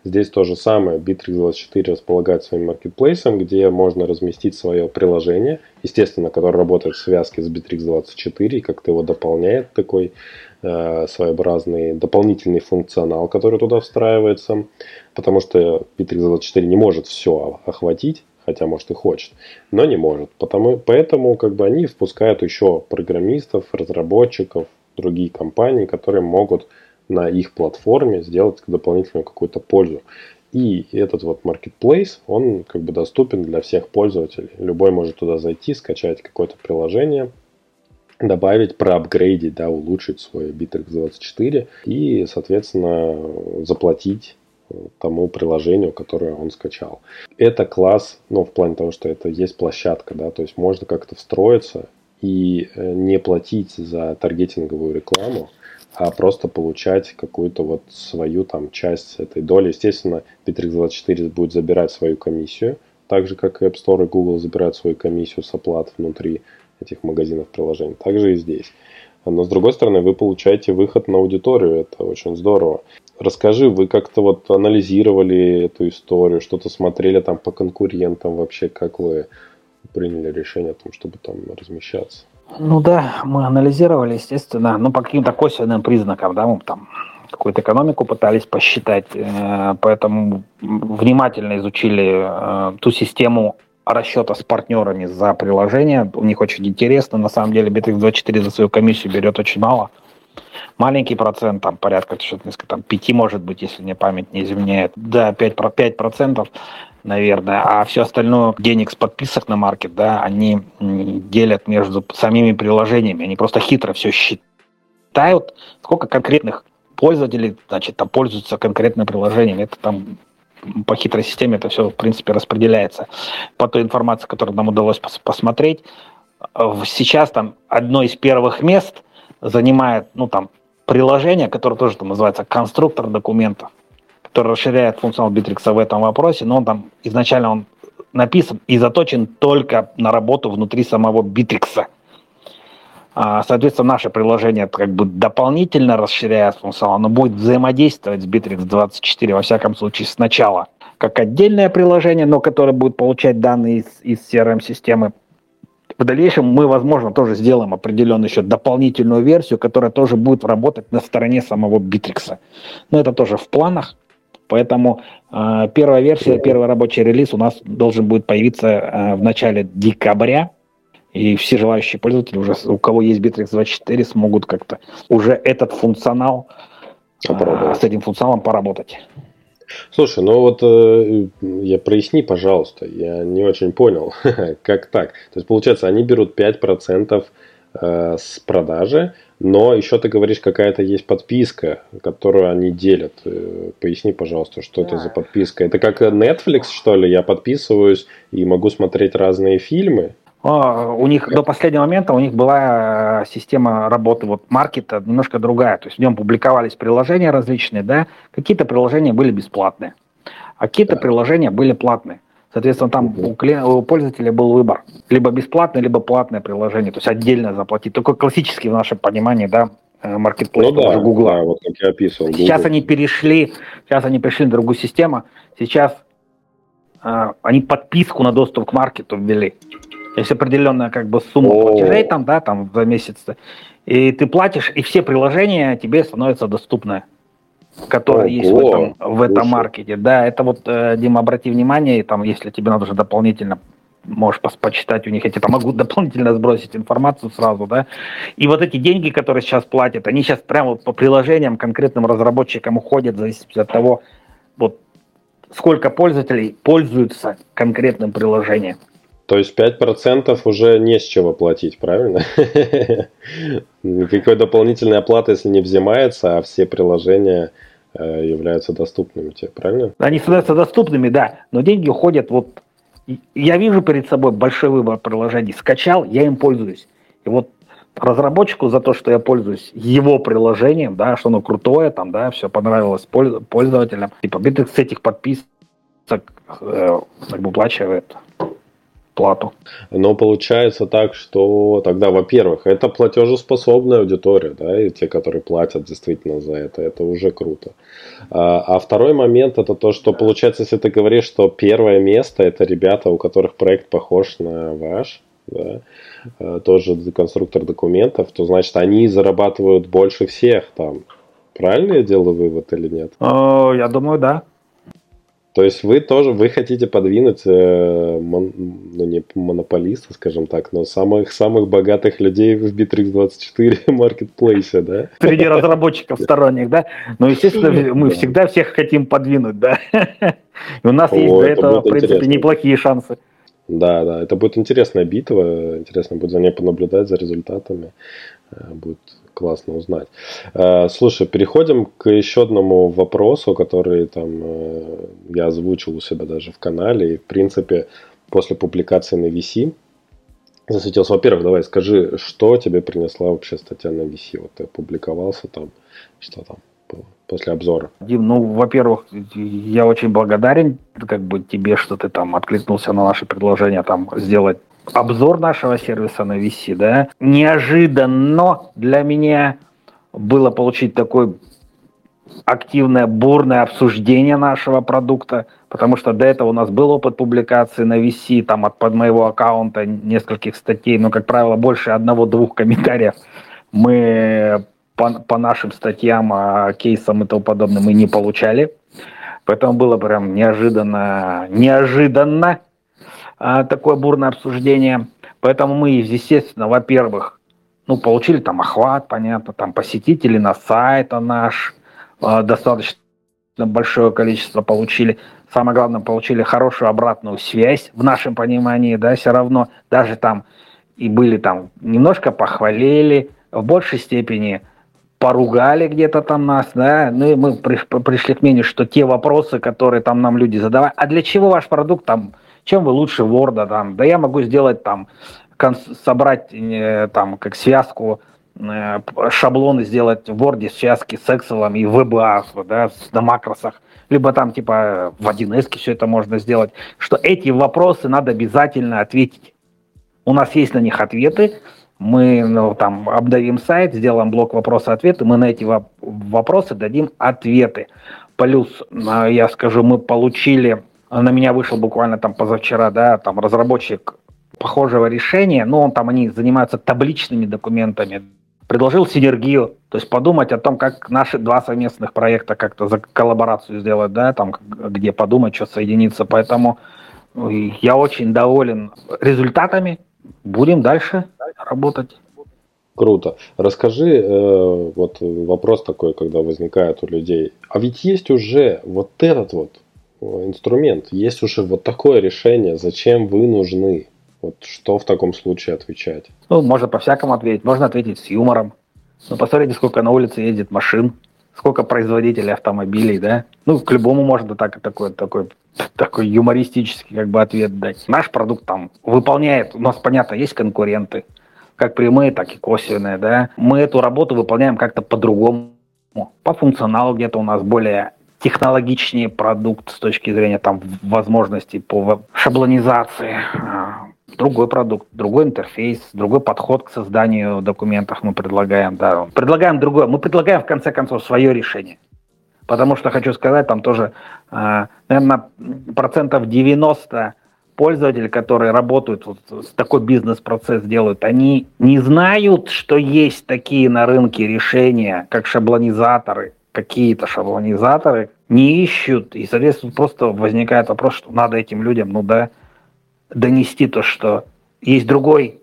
здесь то же самое. Bittrex24 располагает своим маркетплейсом, где можно разместить свое приложение, естественно, которое работает в связке с Bittrex24, и как-то его дополняет такой своеобразный дополнительный функционал, который туда встраивается, потому что Bittrex24 не может все охватить, хотя может и хочет, но не может. Потому, поэтому как бы они впускают еще программистов, разработчиков, другие компании, которые могут на их платформе сделать дополнительную какую-то пользу. И этот вот marketplace, он как бы доступен для всех пользователей. Любой может туда зайти, скачать какое-то приложение, добавить, проапгрейдить, да, улучшить свой Bittrex24 и, соответственно, заплатить тому приложению, которое он скачал. Это класс, ну, в плане того, что это есть площадка, да, то есть можно как-то встроиться и э, не платить за таргетинговую рекламу, а просто получать какую-то вот свою там часть этой доли. Естественно, Bittrex24 будет забирать свою комиссию, так же, как и App Store и Google забирают свою комиссию с оплат внутри этих магазинов приложений. Также и здесь. Но с другой стороны, вы получаете выход на аудиторию, это очень здорово. Расскажи, вы как-то вот анализировали эту историю, что-то смотрели там по конкурентам вообще, как вы приняли решение о том, чтобы там размещаться? Ну да, мы анализировали, естественно, ну по каким-то косвенным признакам, да, мы там какую-то экономику пытались посчитать, э, поэтому внимательно изучили э, ту систему расчета с партнерами за приложение. У них очень интересно. На самом деле Bittrex24 за свою комиссию берет очень мало маленький процент, там порядка что-то там 5 может быть, если мне память не изменяет. Да, 5, 5 процентов, наверное, а все остальное денег с подписок на маркет, да, они делят между самими приложениями, они просто хитро все считают, сколько конкретных пользователей, значит, там пользуются конкретным приложением. Это там по хитрой системе это все, в принципе, распределяется. По той информации, которую нам удалось пос посмотреть, сейчас там одно из первых мест занимает, ну, там, приложение, которое тоже там называется конструктор документов, который расширяет функционал Bittrex в этом вопросе, но он там изначально он написан и заточен только на работу внутри самого Bittrex. А, соответственно, наше приложение как бы дополнительно расширяет функционал, оно будет взаимодействовать с Bittrex 24, во всяком случае, сначала как отдельное приложение, но которое будет получать данные из, из CRM-системы в дальнейшем мы, возможно, тоже сделаем определенную еще дополнительную версию, которая тоже будет работать на стороне самого Bittrex. Но это тоже в планах. Поэтому э, первая версия, первый рабочий релиз у нас должен будет появиться э, в начале декабря. И все желающие пользователи, уже, у кого есть Bittrex 24, смогут как-то уже этот функционал, э, с этим функционалом поработать. Слушай, ну вот э, я проясни, пожалуйста, я не очень понял, как так. То есть, получается, они берут 5% э, с продажи, но еще ты говоришь, какая-то есть подписка, которую они делят. Поясни, пожалуйста, что да. это за подписка. Это как Netflix, что ли? Я подписываюсь и могу смотреть разные фильмы? У них до последнего момента у них была э, система работы вот маркета немножко другая. То есть в нем публиковались приложения различные, да, какие-то приложения были бесплатные, а какие-то да. приложения были платные. Соответственно, там у, клиент, у пользователя был выбор. Либо бесплатное, либо платное приложение. То есть отдельно заплатить. Такой классический в нашем понимании, да, маркетплейс ну, да, Google. Да, вот как я описывал. Сейчас Google. они перешли, сейчас они перешли на другую систему. Сейчас э, они подписку на доступ к маркету ввели. Есть определенная как бы сумма О. платежей там, да, там за месяц. И ты платишь, и все приложения тебе становятся доступны, которые Ого. есть в этом, в этом маркете. Да, это вот, э, Дима, обрати внимание, и там, если тебе надо уже дополнительно можешь почитать у них, эти там могу дополнительно сбросить информацию сразу, да. И вот эти деньги, которые сейчас платят, они сейчас прямо вот по приложениям конкретным разработчикам уходят, в зависимости от того, вот сколько пользователей пользуются конкретным приложением. То есть 5% уже не с чего платить, правильно? Никакой дополнительной оплаты, если не взимается, а все приложения э, являются доступными тебе, правильно? Они становятся доступными, да, но деньги уходят вот я вижу перед собой большой выбор приложений. Скачал, я им пользуюсь. И вот разработчику за то, что я пользуюсь его приложением, да, что оно крутое, там, да, все понравилось пользователям. Типа, с этих подписок э, как бы уплачивает плату. Но получается так, что тогда, во-первых, это платежеспособная аудитория, да, и те, которые платят действительно за это, это уже круто. А, а второй момент это то, что получается, если ты говоришь, что первое место это ребята, у которых проект похож на ваш, да, э, тоже конструктор документов, то значит они зарабатывают больше всех там. Правильно я делаю вывод или нет? О, я думаю, да. То есть вы тоже, вы хотите подвинуть, э, мон, ну не монополиста, скажем так, но самых самых богатых людей в Bittrex24 маркетплейсе, да? Среди разработчиков сторонних, да? Ну, естественно, мы всегда всех хотим подвинуть, да? И у нас есть для этого, в принципе, неплохие шансы. Да, да, это будет интересная битва, интересно будет за ней понаблюдать, за результатами, э, будет классно узнать. Э, слушай, переходим к еще одному вопросу, который там э, я озвучил у себя даже в канале, и в принципе после публикации на VC засветился. Во-первых, давай скажи, что тебе принесла вообще статья на VC? Вот ты опубликовался там, что там? после обзора? Дим, ну, во-первых, я очень благодарен как бы тебе, что ты там откликнулся на наше предложение там сделать обзор нашего сервиса на VC, да. Неожиданно для меня было получить такое активное, бурное обсуждение нашего продукта, потому что до этого у нас был опыт публикации на VC, там от под моего аккаунта нескольких статей, но, как правило, больше одного-двух комментариев мы по, по нашим статьям, а, кейсам и тому подобное мы не получали. Поэтому было прям неожиданно, неожиданно такое бурное обсуждение. Поэтому мы, естественно, во-первых, ну, получили там охват, понятно, там посетители на сайт наш, а, достаточно большое количество получили. Самое главное, получили хорошую обратную связь в нашем понимании, да, все равно, даже там и были там, немножко похвалили, в большей степени поругали где-то там нас, да, ну и мы пришли к мнению, что те вопросы, которые там нам люди задавали, а для чего ваш продукт там, чем вы лучше Word, там, да я могу сделать там, собрать э, там как связку э, шаблоны сделать в Word связки с Excel и VBA, да, на макросах, либо там типа в 1С все это можно сделать, что эти вопросы надо обязательно ответить. У нас есть на них ответы, мы ну, там обновим сайт, сделаем блок вопросы-ответы, мы на эти вопросы дадим ответы. Плюс, а, я скажу, мы получили, на меня вышел буквально там позавчера, да, там разработчик похожего решения, но он там, они занимаются табличными документами, предложил синергию, то есть подумать о том, как наши два совместных проекта как-то за коллаборацию сделать, да, там, где подумать, что соединиться. Поэтому я очень доволен результатами. Будем дальше работать. Круто. Расскажи, э, вот вопрос такой, когда возникает у людей. А ведь есть уже вот этот вот инструмент, есть уже вот такое решение, зачем вы нужны? Вот что в таком случае отвечать? Ну, можно по-всякому ответить. Можно ответить с юмором. Ну, посмотрите, сколько на улице ездит машин, сколько производителей автомобилей, да? Ну, к любому можно так, такой, такой, такой юмористический как бы ответ дать. Наш продукт там выполняет, у нас, понятно, есть конкуренты, как прямые, так и косвенные, да. Мы эту работу выполняем как-то по-другому. По функционалу где-то у нас более технологичнее продукт с точки зрения там возможностей по шаблонизации. А, другой продукт, другой интерфейс, другой подход к созданию документов мы предлагаем. Да. Предлагаем другое. Мы предлагаем, в конце концов, свое решение. Потому что, хочу сказать, там тоже, а, наверное, процентов 90 пользователи, которые работают, вот, такой бизнес-процесс делают, они не знают, что есть такие на рынке решения, как шаблонизаторы, какие-то шаблонизаторы, не ищут, и, соответственно, просто возникает вопрос, что надо этим людям, ну да, донести то, что есть другой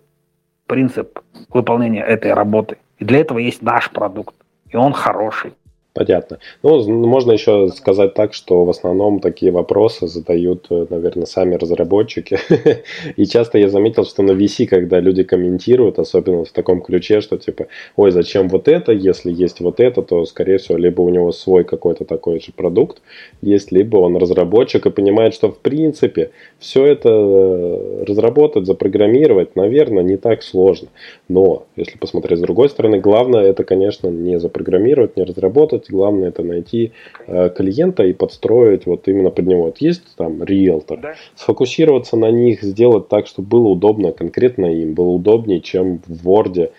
принцип выполнения этой работы. И для этого есть наш продукт, и он хороший. Понятно. Ну, можно еще сказать так, что в основном такие вопросы задают, э, наверное, сами разработчики. И часто я заметил, что на VC, когда люди комментируют, особенно в таком ключе, что типа, ой, зачем вот это, если есть вот это, то, скорее всего, либо у него свой какой-то такой же продукт есть, либо он разработчик и понимает, что в принципе все это э, разработать, запрограммировать, наверное, не так сложно. Но, если посмотреть с другой стороны, главное это, конечно, не запрограммировать, не разработать, делать, главное это найти э, клиента и подстроить вот именно под него. Вот есть там риэлтор, да. сфокусироваться на них, сделать так, чтобы было удобно конкретно им, было удобнее, чем в Word,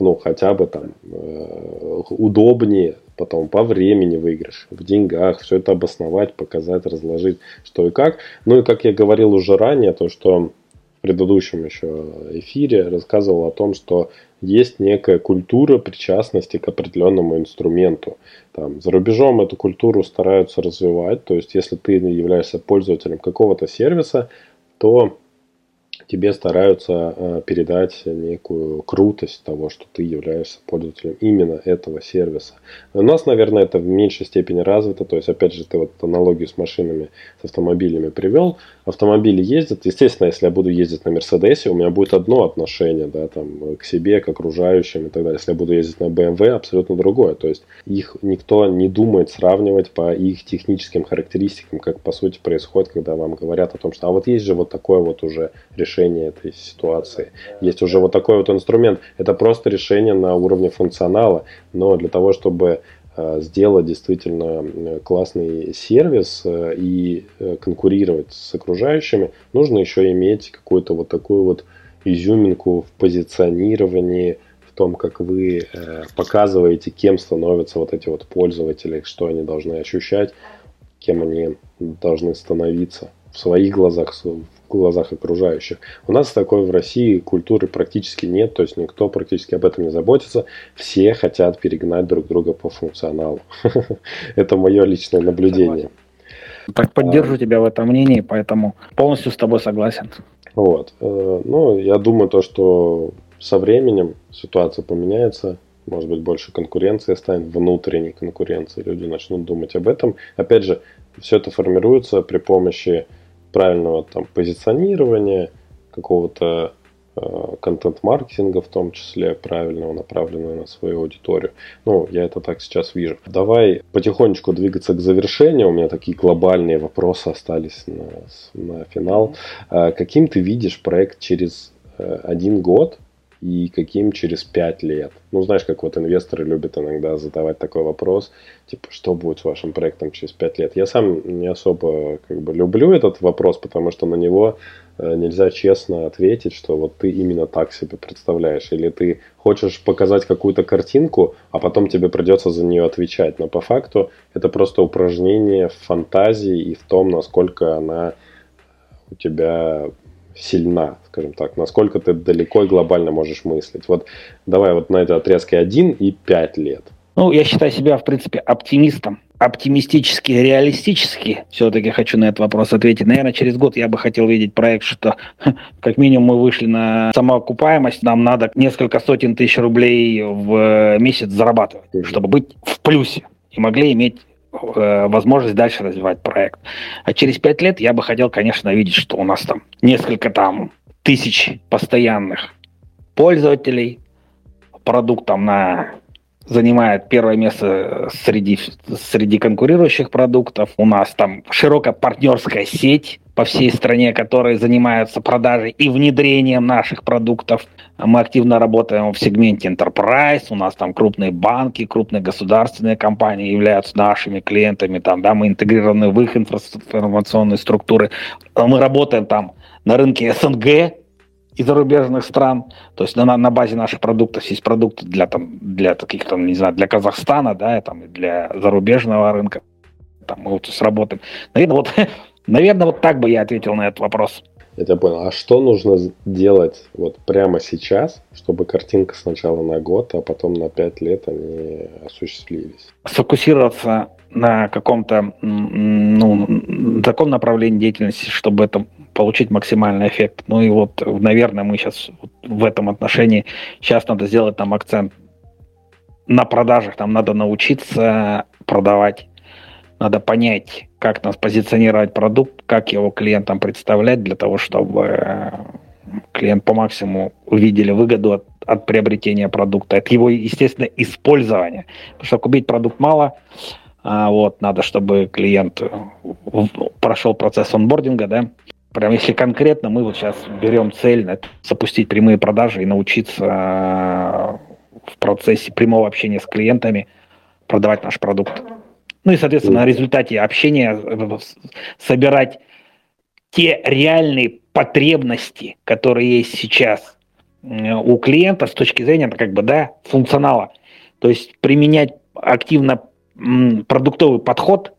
ну хотя бы там э, удобнее потом по времени выигрыш, в деньгах, все это обосновать, показать, разложить, что и как. Ну и как я говорил уже ранее, то что предыдущем еще эфире рассказывал о том, что есть некая культура причастности к определенному инструменту. Там, за рубежом эту культуру стараются развивать, то есть если ты являешься пользователем какого-то сервиса, то тебе стараются э, передать некую крутость того, что ты являешься пользователем именно этого сервиса. У нас, наверное, это в меньшей степени развито. То есть, опять же, ты вот аналогию с машинами, с автомобилями привел. Автомобили ездят. Естественно, если я буду ездить на Мерседесе, у меня будет одно отношение да, там, к себе, к окружающим и так далее. Если я буду ездить на BMW, абсолютно другое. То есть, их никто не думает сравнивать по их техническим характеристикам, как по сути происходит, когда вам говорят о том, что а вот есть же вот такое вот уже решение этой ситуации. Есть уже вот такой вот инструмент. Это просто решение на уровне функционала, но для того, чтобы э, сделать действительно э, классный сервис э, и конкурировать с окружающими, нужно еще иметь какую-то вот такую вот изюминку в позиционировании, в том, как вы показываете, кем становятся вот эти вот пользователи, что они должны ощущать, кем они должны становиться в своих глазах, в глазах окружающих. У нас такой в России культуры практически нет, то есть никто практически об этом не заботится. Все хотят перегнать друг друга по функционалу. Это мое личное наблюдение. Так поддержу а, тебя в этом мнении, поэтому полностью с тобой согласен. Вот. Э, ну, я думаю, то, что со временем ситуация поменяется, может быть, больше конкуренции станет, внутренней конкуренции, люди начнут думать об этом. Опять же, все это формируется при помощи правильного там позиционирования, какого-то э, контент-маркетинга в том числе, правильного, направленного на свою аудиторию. Ну, я это так сейчас вижу. Давай потихонечку двигаться к завершению. У меня такие глобальные вопросы остались на, на финал. Э, каким ты видишь проект через э, один год и каким через пять лет? Ну, знаешь, как вот инвесторы любят иногда задавать такой вопрос, типа, что будет с вашим проектом через пять лет? Я сам не особо как бы люблю этот вопрос, потому что на него э, нельзя честно ответить, что вот ты именно так себе представляешь, или ты хочешь показать какую-то картинку, а потом тебе придется за нее отвечать. Но по факту это просто упражнение в фантазии и в том, насколько она у тебя сильна, скажем так, насколько ты далеко и глобально можешь мыслить. Вот давай вот на этой отрезке один и пять лет. Ну, я считаю себя, в принципе, оптимистом. Оптимистически, реалистически все-таки хочу на этот вопрос ответить. Наверное, через год я бы хотел видеть проект, что как минимум мы вышли на самоокупаемость, нам надо несколько сотен тысяч рублей в месяц зарабатывать, чтобы быть в плюсе и могли иметь возможность дальше развивать проект. А через пять лет я бы хотел, конечно, видеть, что у нас там несколько там тысяч постоянных пользователей, продукт там на занимает первое место среди, среди конкурирующих продуктов. У нас там широкая партнерская сеть по всей стране, которые занимаются продажей и внедрением наших продуктов. Мы активно работаем в сегменте Enterprise, у нас там крупные банки, крупные государственные компании являются нашими клиентами, там, да, мы интегрированы в их информационные структуры. Мы работаем там на рынке СНГ, и зарубежных стран. То есть на, на базе наших продуктов есть продукты для, там, для таких, там, не знаю, для Казахстана, да, там, для зарубежного рынка. Там мы вот сработаем. Наверное, вот, наверное, вот так бы я ответил на этот вопрос. Я тебя понял. А что нужно делать вот прямо сейчас, чтобы картинка сначала на год, а потом на пять лет они осуществились? Сфокусироваться на каком-то ну, таком направлении деятельности, чтобы это получить максимальный эффект. Ну и вот, наверное, мы сейчас в этом отношении сейчас надо сделать там акцент на продажах нам надо научиться продавать, надо понять, как нас позиционировать продукт, как его клиентам представлять для того, чтобы э, клиент по максимуму увидели выгоду от, от приобретения продукта, от его, естественно, использования. Потому что купить продукт мало, а вот, надо, чтобы клиент э, прошел процесс онбординга, да. Прям если конкретно, мы вот сейчас берем цель запустить прямые продажи и научиться э, в процессе прямого общения с клиентами продавать наш продукт. Ну и, соответственно, на результате общения э, собирать те реальные потребности, которые есть сейчас у клиента с точки зрения как бы, да, функционала. То есть применять активно продуктовый подход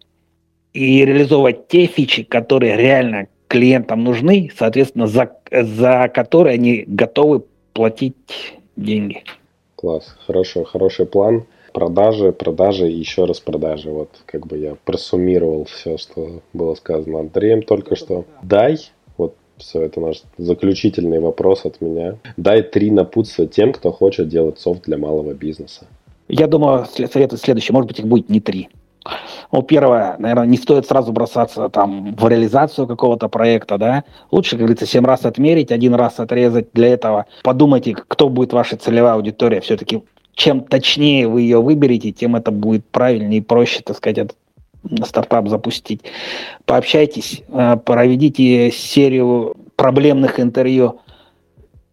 и реализовывать те фичи, которые реально клиентам нужны, соответственно, за, за которые они готовы платить деньги. Класс, хорошо, хороший план. Продажи, продажи и еще раз продажи. Вот как бы я просуммировал все, что было сказано Андреем только что. Дай, вот все, это наш заключительный вопрос от меня. Дай три напутствия тем, кто хочет делать софт для малого бизнеса. Я думаю, совет следующий. Может быть, их будет не три. Ну, первое, наверное, не стоит сразу бросаться там в реализацию какого-то проекта, да. Лучше, как говорится, семь раз отмерить, один раз отрезать. Для этого подумайте, кто будет ваша целевая аудитория. Все-таки чем точнее вы ее выберете, тем это будет правильнее и проще, так сказать, этот стартап запустить. Пообщайтесь, э, проведите серию проблемных интервью,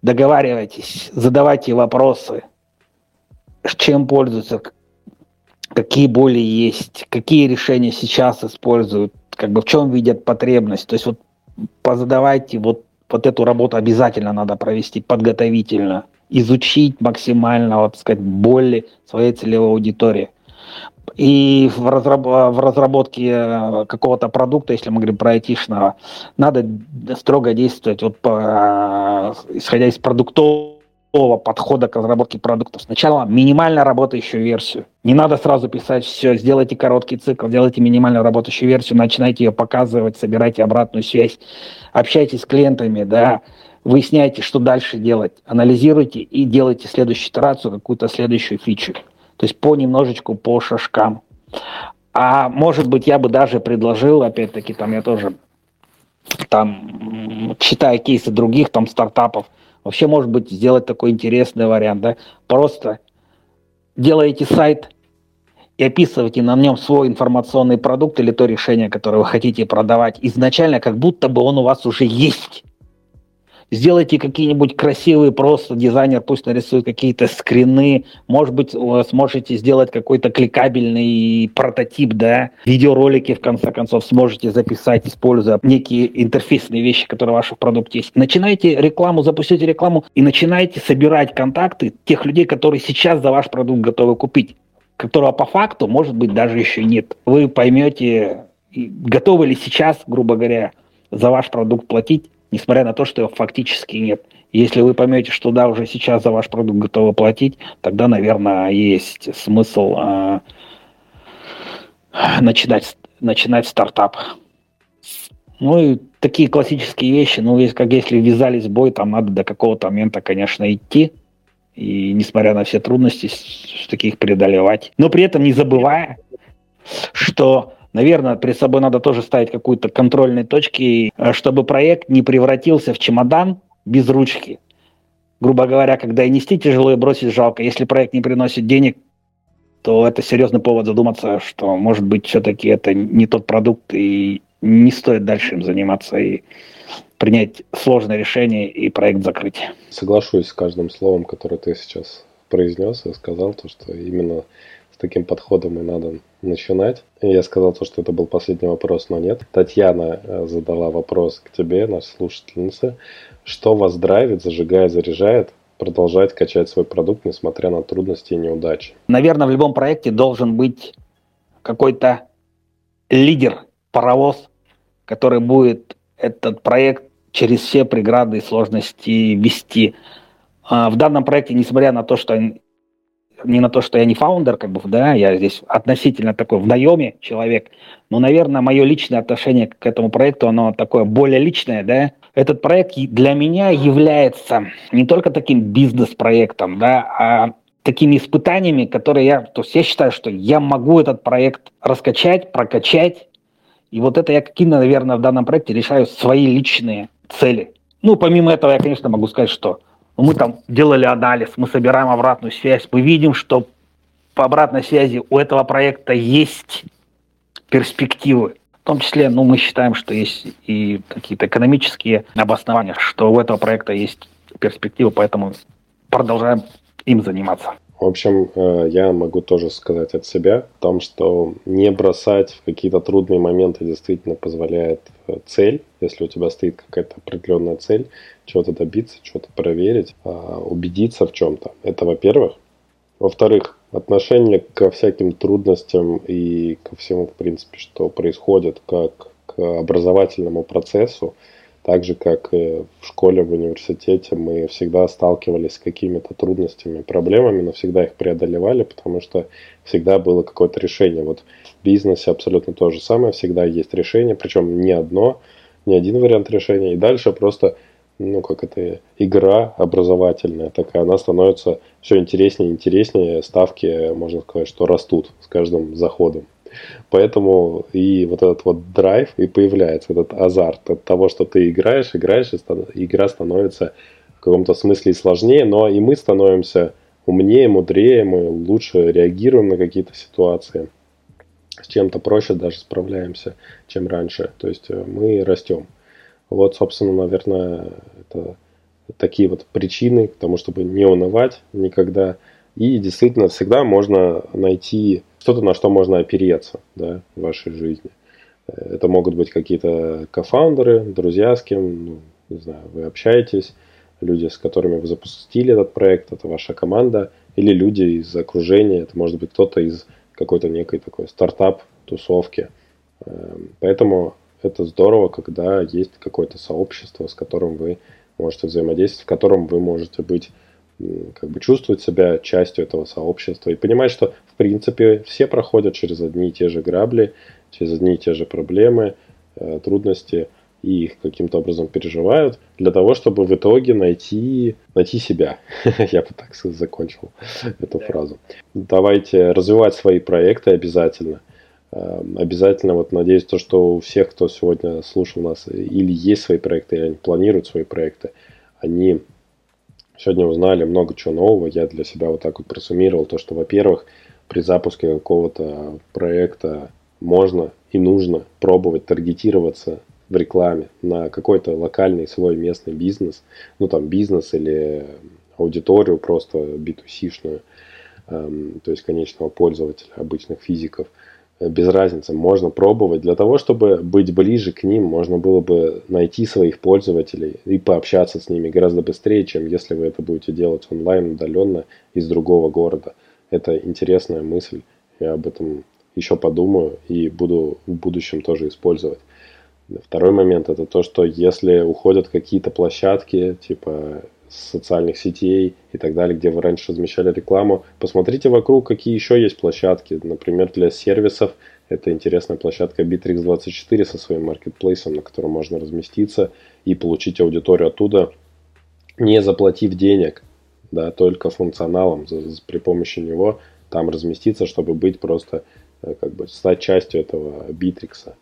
договаривайтесь, задавайте вопросы – чем пользуются, какие боли есть, какие решения сейчас используют, как бы в чем видят потребность. То есть вот позадавайте вот, вот эту работу обязательно надо провести подготовительно, изучить максимально, вот сказать, боли своей целевой аудитории. И в, разраб в разработке э, какого-то продукта, если мы говорим про айтишного, надо строго действовать вот по, исходя из продуктов подхода к разработке продуктов. Сначала минимально работающую версию. Не надо сразу писать все, сделайте короткий цикл, делайте минимально работающую версию, начинайте ее показывать, собирайте обратную связь, общайтесь с клиентами, да, выясняйте, что дальше делать, анализируйте и делайте следующую итерацию, какую-то следующую фичу. То есть по немножечку, по шажкам. А может быть, я бы даже предложил, опять-таки, там я тоже там читая кейсы других там стартапов, Вообще, может быть, сделать такой интересный вариант, да? Просто делаете сайт и описываете на нем свой информационный продукт или то решение, которое вы хотите продавать изначально, как будто бы он у вас уже есть. Сделайте какие-нибудь красивые, просто дизайнер пусть нарисует какие-то скрины, может быть, сможете сделать какой-то кликабельный прототип, да, видеоролики, в конце концов, сможете записать, используя некие интерфейсные вещи, которые в вашем продукте есть. Начинайте рекламу, запустите рекламу и начинайте собирать контакты тех людей, которые сейчас за ваш продукт готовы купить которого по факту, может быть, даже еще нет. Вы поймете, готовы ли сейчас, грубо говоря, за ваш продукт платить, несмотря на то, что его фактически нет. Если вы поймете, что да, уже сейчас за ваш продукт готовы платить, тогда, наверное, есть смысл э, начинать, начинать стартап. Ну и такие классические вещи, ну, есть, как если ввязались в бой, там надо до какого-то момента, конечно, идти, и несмотря на все трудности, таких преодолевать. Но при этом не забывая, что Наверное, перед собой надо тоже ставить какую-то контрольные точки, э, чтобы проект не превратился в чемодан без ручки. Грубо говоря, когда и нести тяжело, и бросить жалко. Если проект не приносит денег, то это серьезный повод задуматься, что, может быть, все-таки это не тот продукт, и не стоит дальше им заниматься, и принять сложное решение и проект закрыть. Соглашусь с каждым словом, которое ты сейчас произнес и сказал, то, что именно с таким подходом и надо начинать. Я сказал то, что это был последний вопрос, но нет. Татьяна э, задала вопрос к тебе, наша слушательница. Что вас драйвит, зажигает, заряжает продолжать качать свой продукт, несмотря на трудности и неудачи? Наверное, в любом проекте должен быть какой-то лидер, паровоз, который будет этот проект через все преграды и сложности вести. А в данном проекте, несмотря на то, что не на то, что я не фаундер, как бы, да, я здесь относительно такой в наеме человек, но, наверное, мое личное отношение к этому проекту, оно такое более личное, да. Этот проект для меня является не только таким бизнес-проектом, да, а такими испытаниями, которые я, то есть я считаю, что я могу этот проект раскачать, прокачать, и вот это я какие-то, наверное, в данном проекте решаю свои личные цели. Ну, помимо этого, я, конечно, могу сказать, что мы там делали анализ, мы собираем обратную связь, мы видим, что по обратной связи у этого проекта есть перспективы. В том числе, ну, мы считаем, что есть и какие-то экономические обоснования, что у этого проекта есть перспективы, поэтому продолжаем им заниматься. В общем, э, я могу тоже сказать от себя о том, что не бросать в какие-то трудные моменты действительно позволяет э, цель, если у тебя стоит какая-то определенная цель, чего-то добиться, чего-то проверить, а, убедиться в чем-то. Это во-первых. Во-вторых, отношение ко всяким трудностям и ко всему, в принципе, что происходит, как к образовательному процессу – так же, как и в школе, в университете, мы всегда сталкивались с какими-то трудностями, проблемами, но всегда их преодолевали, потому что всегда было какое-то решение. Вот в бизнесе абсолютно то же самое, всегда есть решение, причем не одно, не один вариант решения. И дальше просто, ну, как это, игра образовательная такая, она становится все интереснее и интереснее, ставки, можно сказать, что растут с каждым заходом. Поэтому и вот этот вот драйв и появляется, этот азарт от того, что ты играешь, играешь, и игра становится в каком-то смысле сложнее, но и мы становимся умнее, мудрее, мы лучше реагируем на какие-то ситуации. С чем-то проще даже справляемся, чем раньше. То есть э, мы растем. Вот, собственно, наверное, это такие вот причины к тому, чтобы не унывать никогда. И действительно, всегда можно найти что-то, на что можно опереться да, в вашей жизни. Это могут быть какие-то кофаундеры, друзья, с кем, ну, не знаю, вы общаетесь, люди, с которыми вы запустили этот проект, это ваша команда, или люди из окружения, это может быть кто-то из какой-то некой такой стартап-тусовки. Эм, поэтому это здорово, когда есть какое-то сообщество, с которым вы можете взаимодействовать, в котором вы можете быть как бы чувствовать себя частью этого сообщества и понимать, что в принципе все проходят через одни и те же грабли, через одни и те же проблемы, э, трудности и их каким-то образом переживают для того, чтобы в итоге найти, найти себя. Я бы так закончил эту фразу. Давайте развивать свои проекты обязательно. Эм, обязательно, вот надеюсь, то, что у всех, кто сегодня слушал нас, или есть свои проекты, или они планируют свои проекты, они Сегодня узнали много чего нового. Я для себя вот так вот просуммировал то, что, во-первых, при запуске какого-то проекта можно и нужно пробовать таргетироваться в рекламе на какой-то локальный свой местный бизнес, ну там бизнес или аудиторию просто B2C-шную, эм, то есть конечного пользователя, обычных физиков – без разницы, можно пробовать. Для того, чтобы быть ближе к ним, можно было бы найти своих пользователей и пообщаться с ними гораздо быстрее, чем если вы это будете делать онлайн, удаленно из другого города. Это интересная мысль, я об этом еще подумаю и буду в будущем тоже использовать. Второй момент это то, что если уходят какие-то площадки, типа социальных сетей и так далее, где вы раньше размещали рекламу. Посмотрите вокруг, какие еще есть площадки. Например, для сервисов это интересная площадка Bittrex24 со своим маркетплейсом, на котором можно разместиться и получить аудиторию оттуда, не заплатив денег, да, только функционалом при помощи него там разместиться, чтобы быть просто, э, как бы, стать частью этого Bittrex.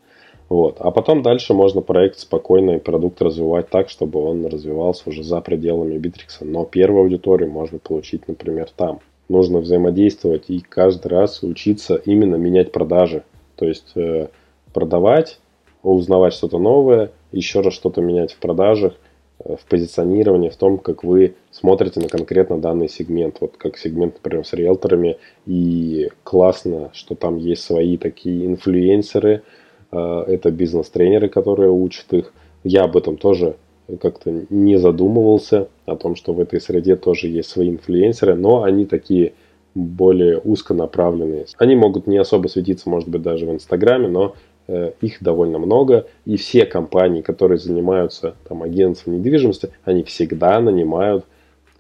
Вот. А потом дальше можно проект спокойно и продукт развивать так, чтобы он развивался уже за пределами Битрикса. Но первую аудиторию можно получить, например, там. Нужно взаимодействовать и каждый раз учиться именно менять продажи. То есть э, продавать, узнавать что-то новое, еще раз что-то менять в продажах, э, в позиционировании, в том, как вы смотрите на конкретно данный сегмент. Вот как сегмент, например, с риэлторами. И классно, что там есть свои такие инфлюенсеры – это бизнес-тренеры, которые учат их. Я об этом тоже как-то не задумывался, о том, что в этой среде тоже есть свои инфлюенсеры, но они такие более узконаправленные. Они могут не особо светиться, может быть, даже в Инстаграме, но э, их довольно много. И все компании, которые занимаются там, агентством недвижимости, они всегда нанимают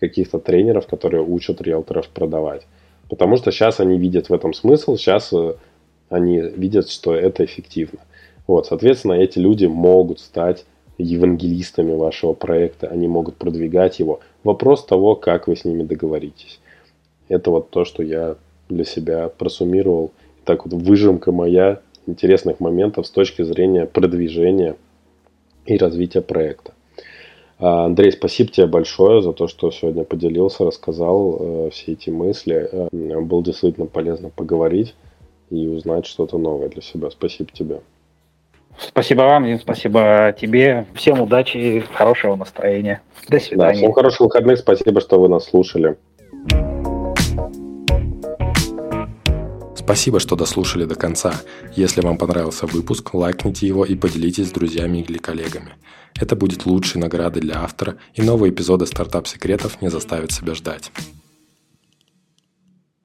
каких-то тренеров, которые учат риэлторов продавать. Потому что сейчас они видят в этом смысл, сейчас э, они видят, что это эффективно. Вот, соответственно, эти люди могут стать евангелистами вашего проекта, они могут продвигать его. Вопрос того, как вы с ними договоритесь. Это вот то, что я для себя просуммировал. Так вот, выжимка моя интересных моментов с точки зрения продвижения и развития проекта. А, Андрей, спасибо тебе большое за то, что сегодня поделился, рассказал э, все эти мысли. Э, было действительно полезно поговорить и узнать что-то новое для себя. Спасибо тебе. Спасибо вам, Дим, спасибо тебе. Всем удачи и хорошего настроения. До свидания. Да, всем хороших выходных. Спасибо, что вы нас слушали. Спасибо, что дослушали до конца. Если вам понравился выпуск, лайкните его и поделитесь с друзьями или коллегами. Это будет лучшей наградой для автора, и новые эпизоды стартап-секретов не заставят себя ждать.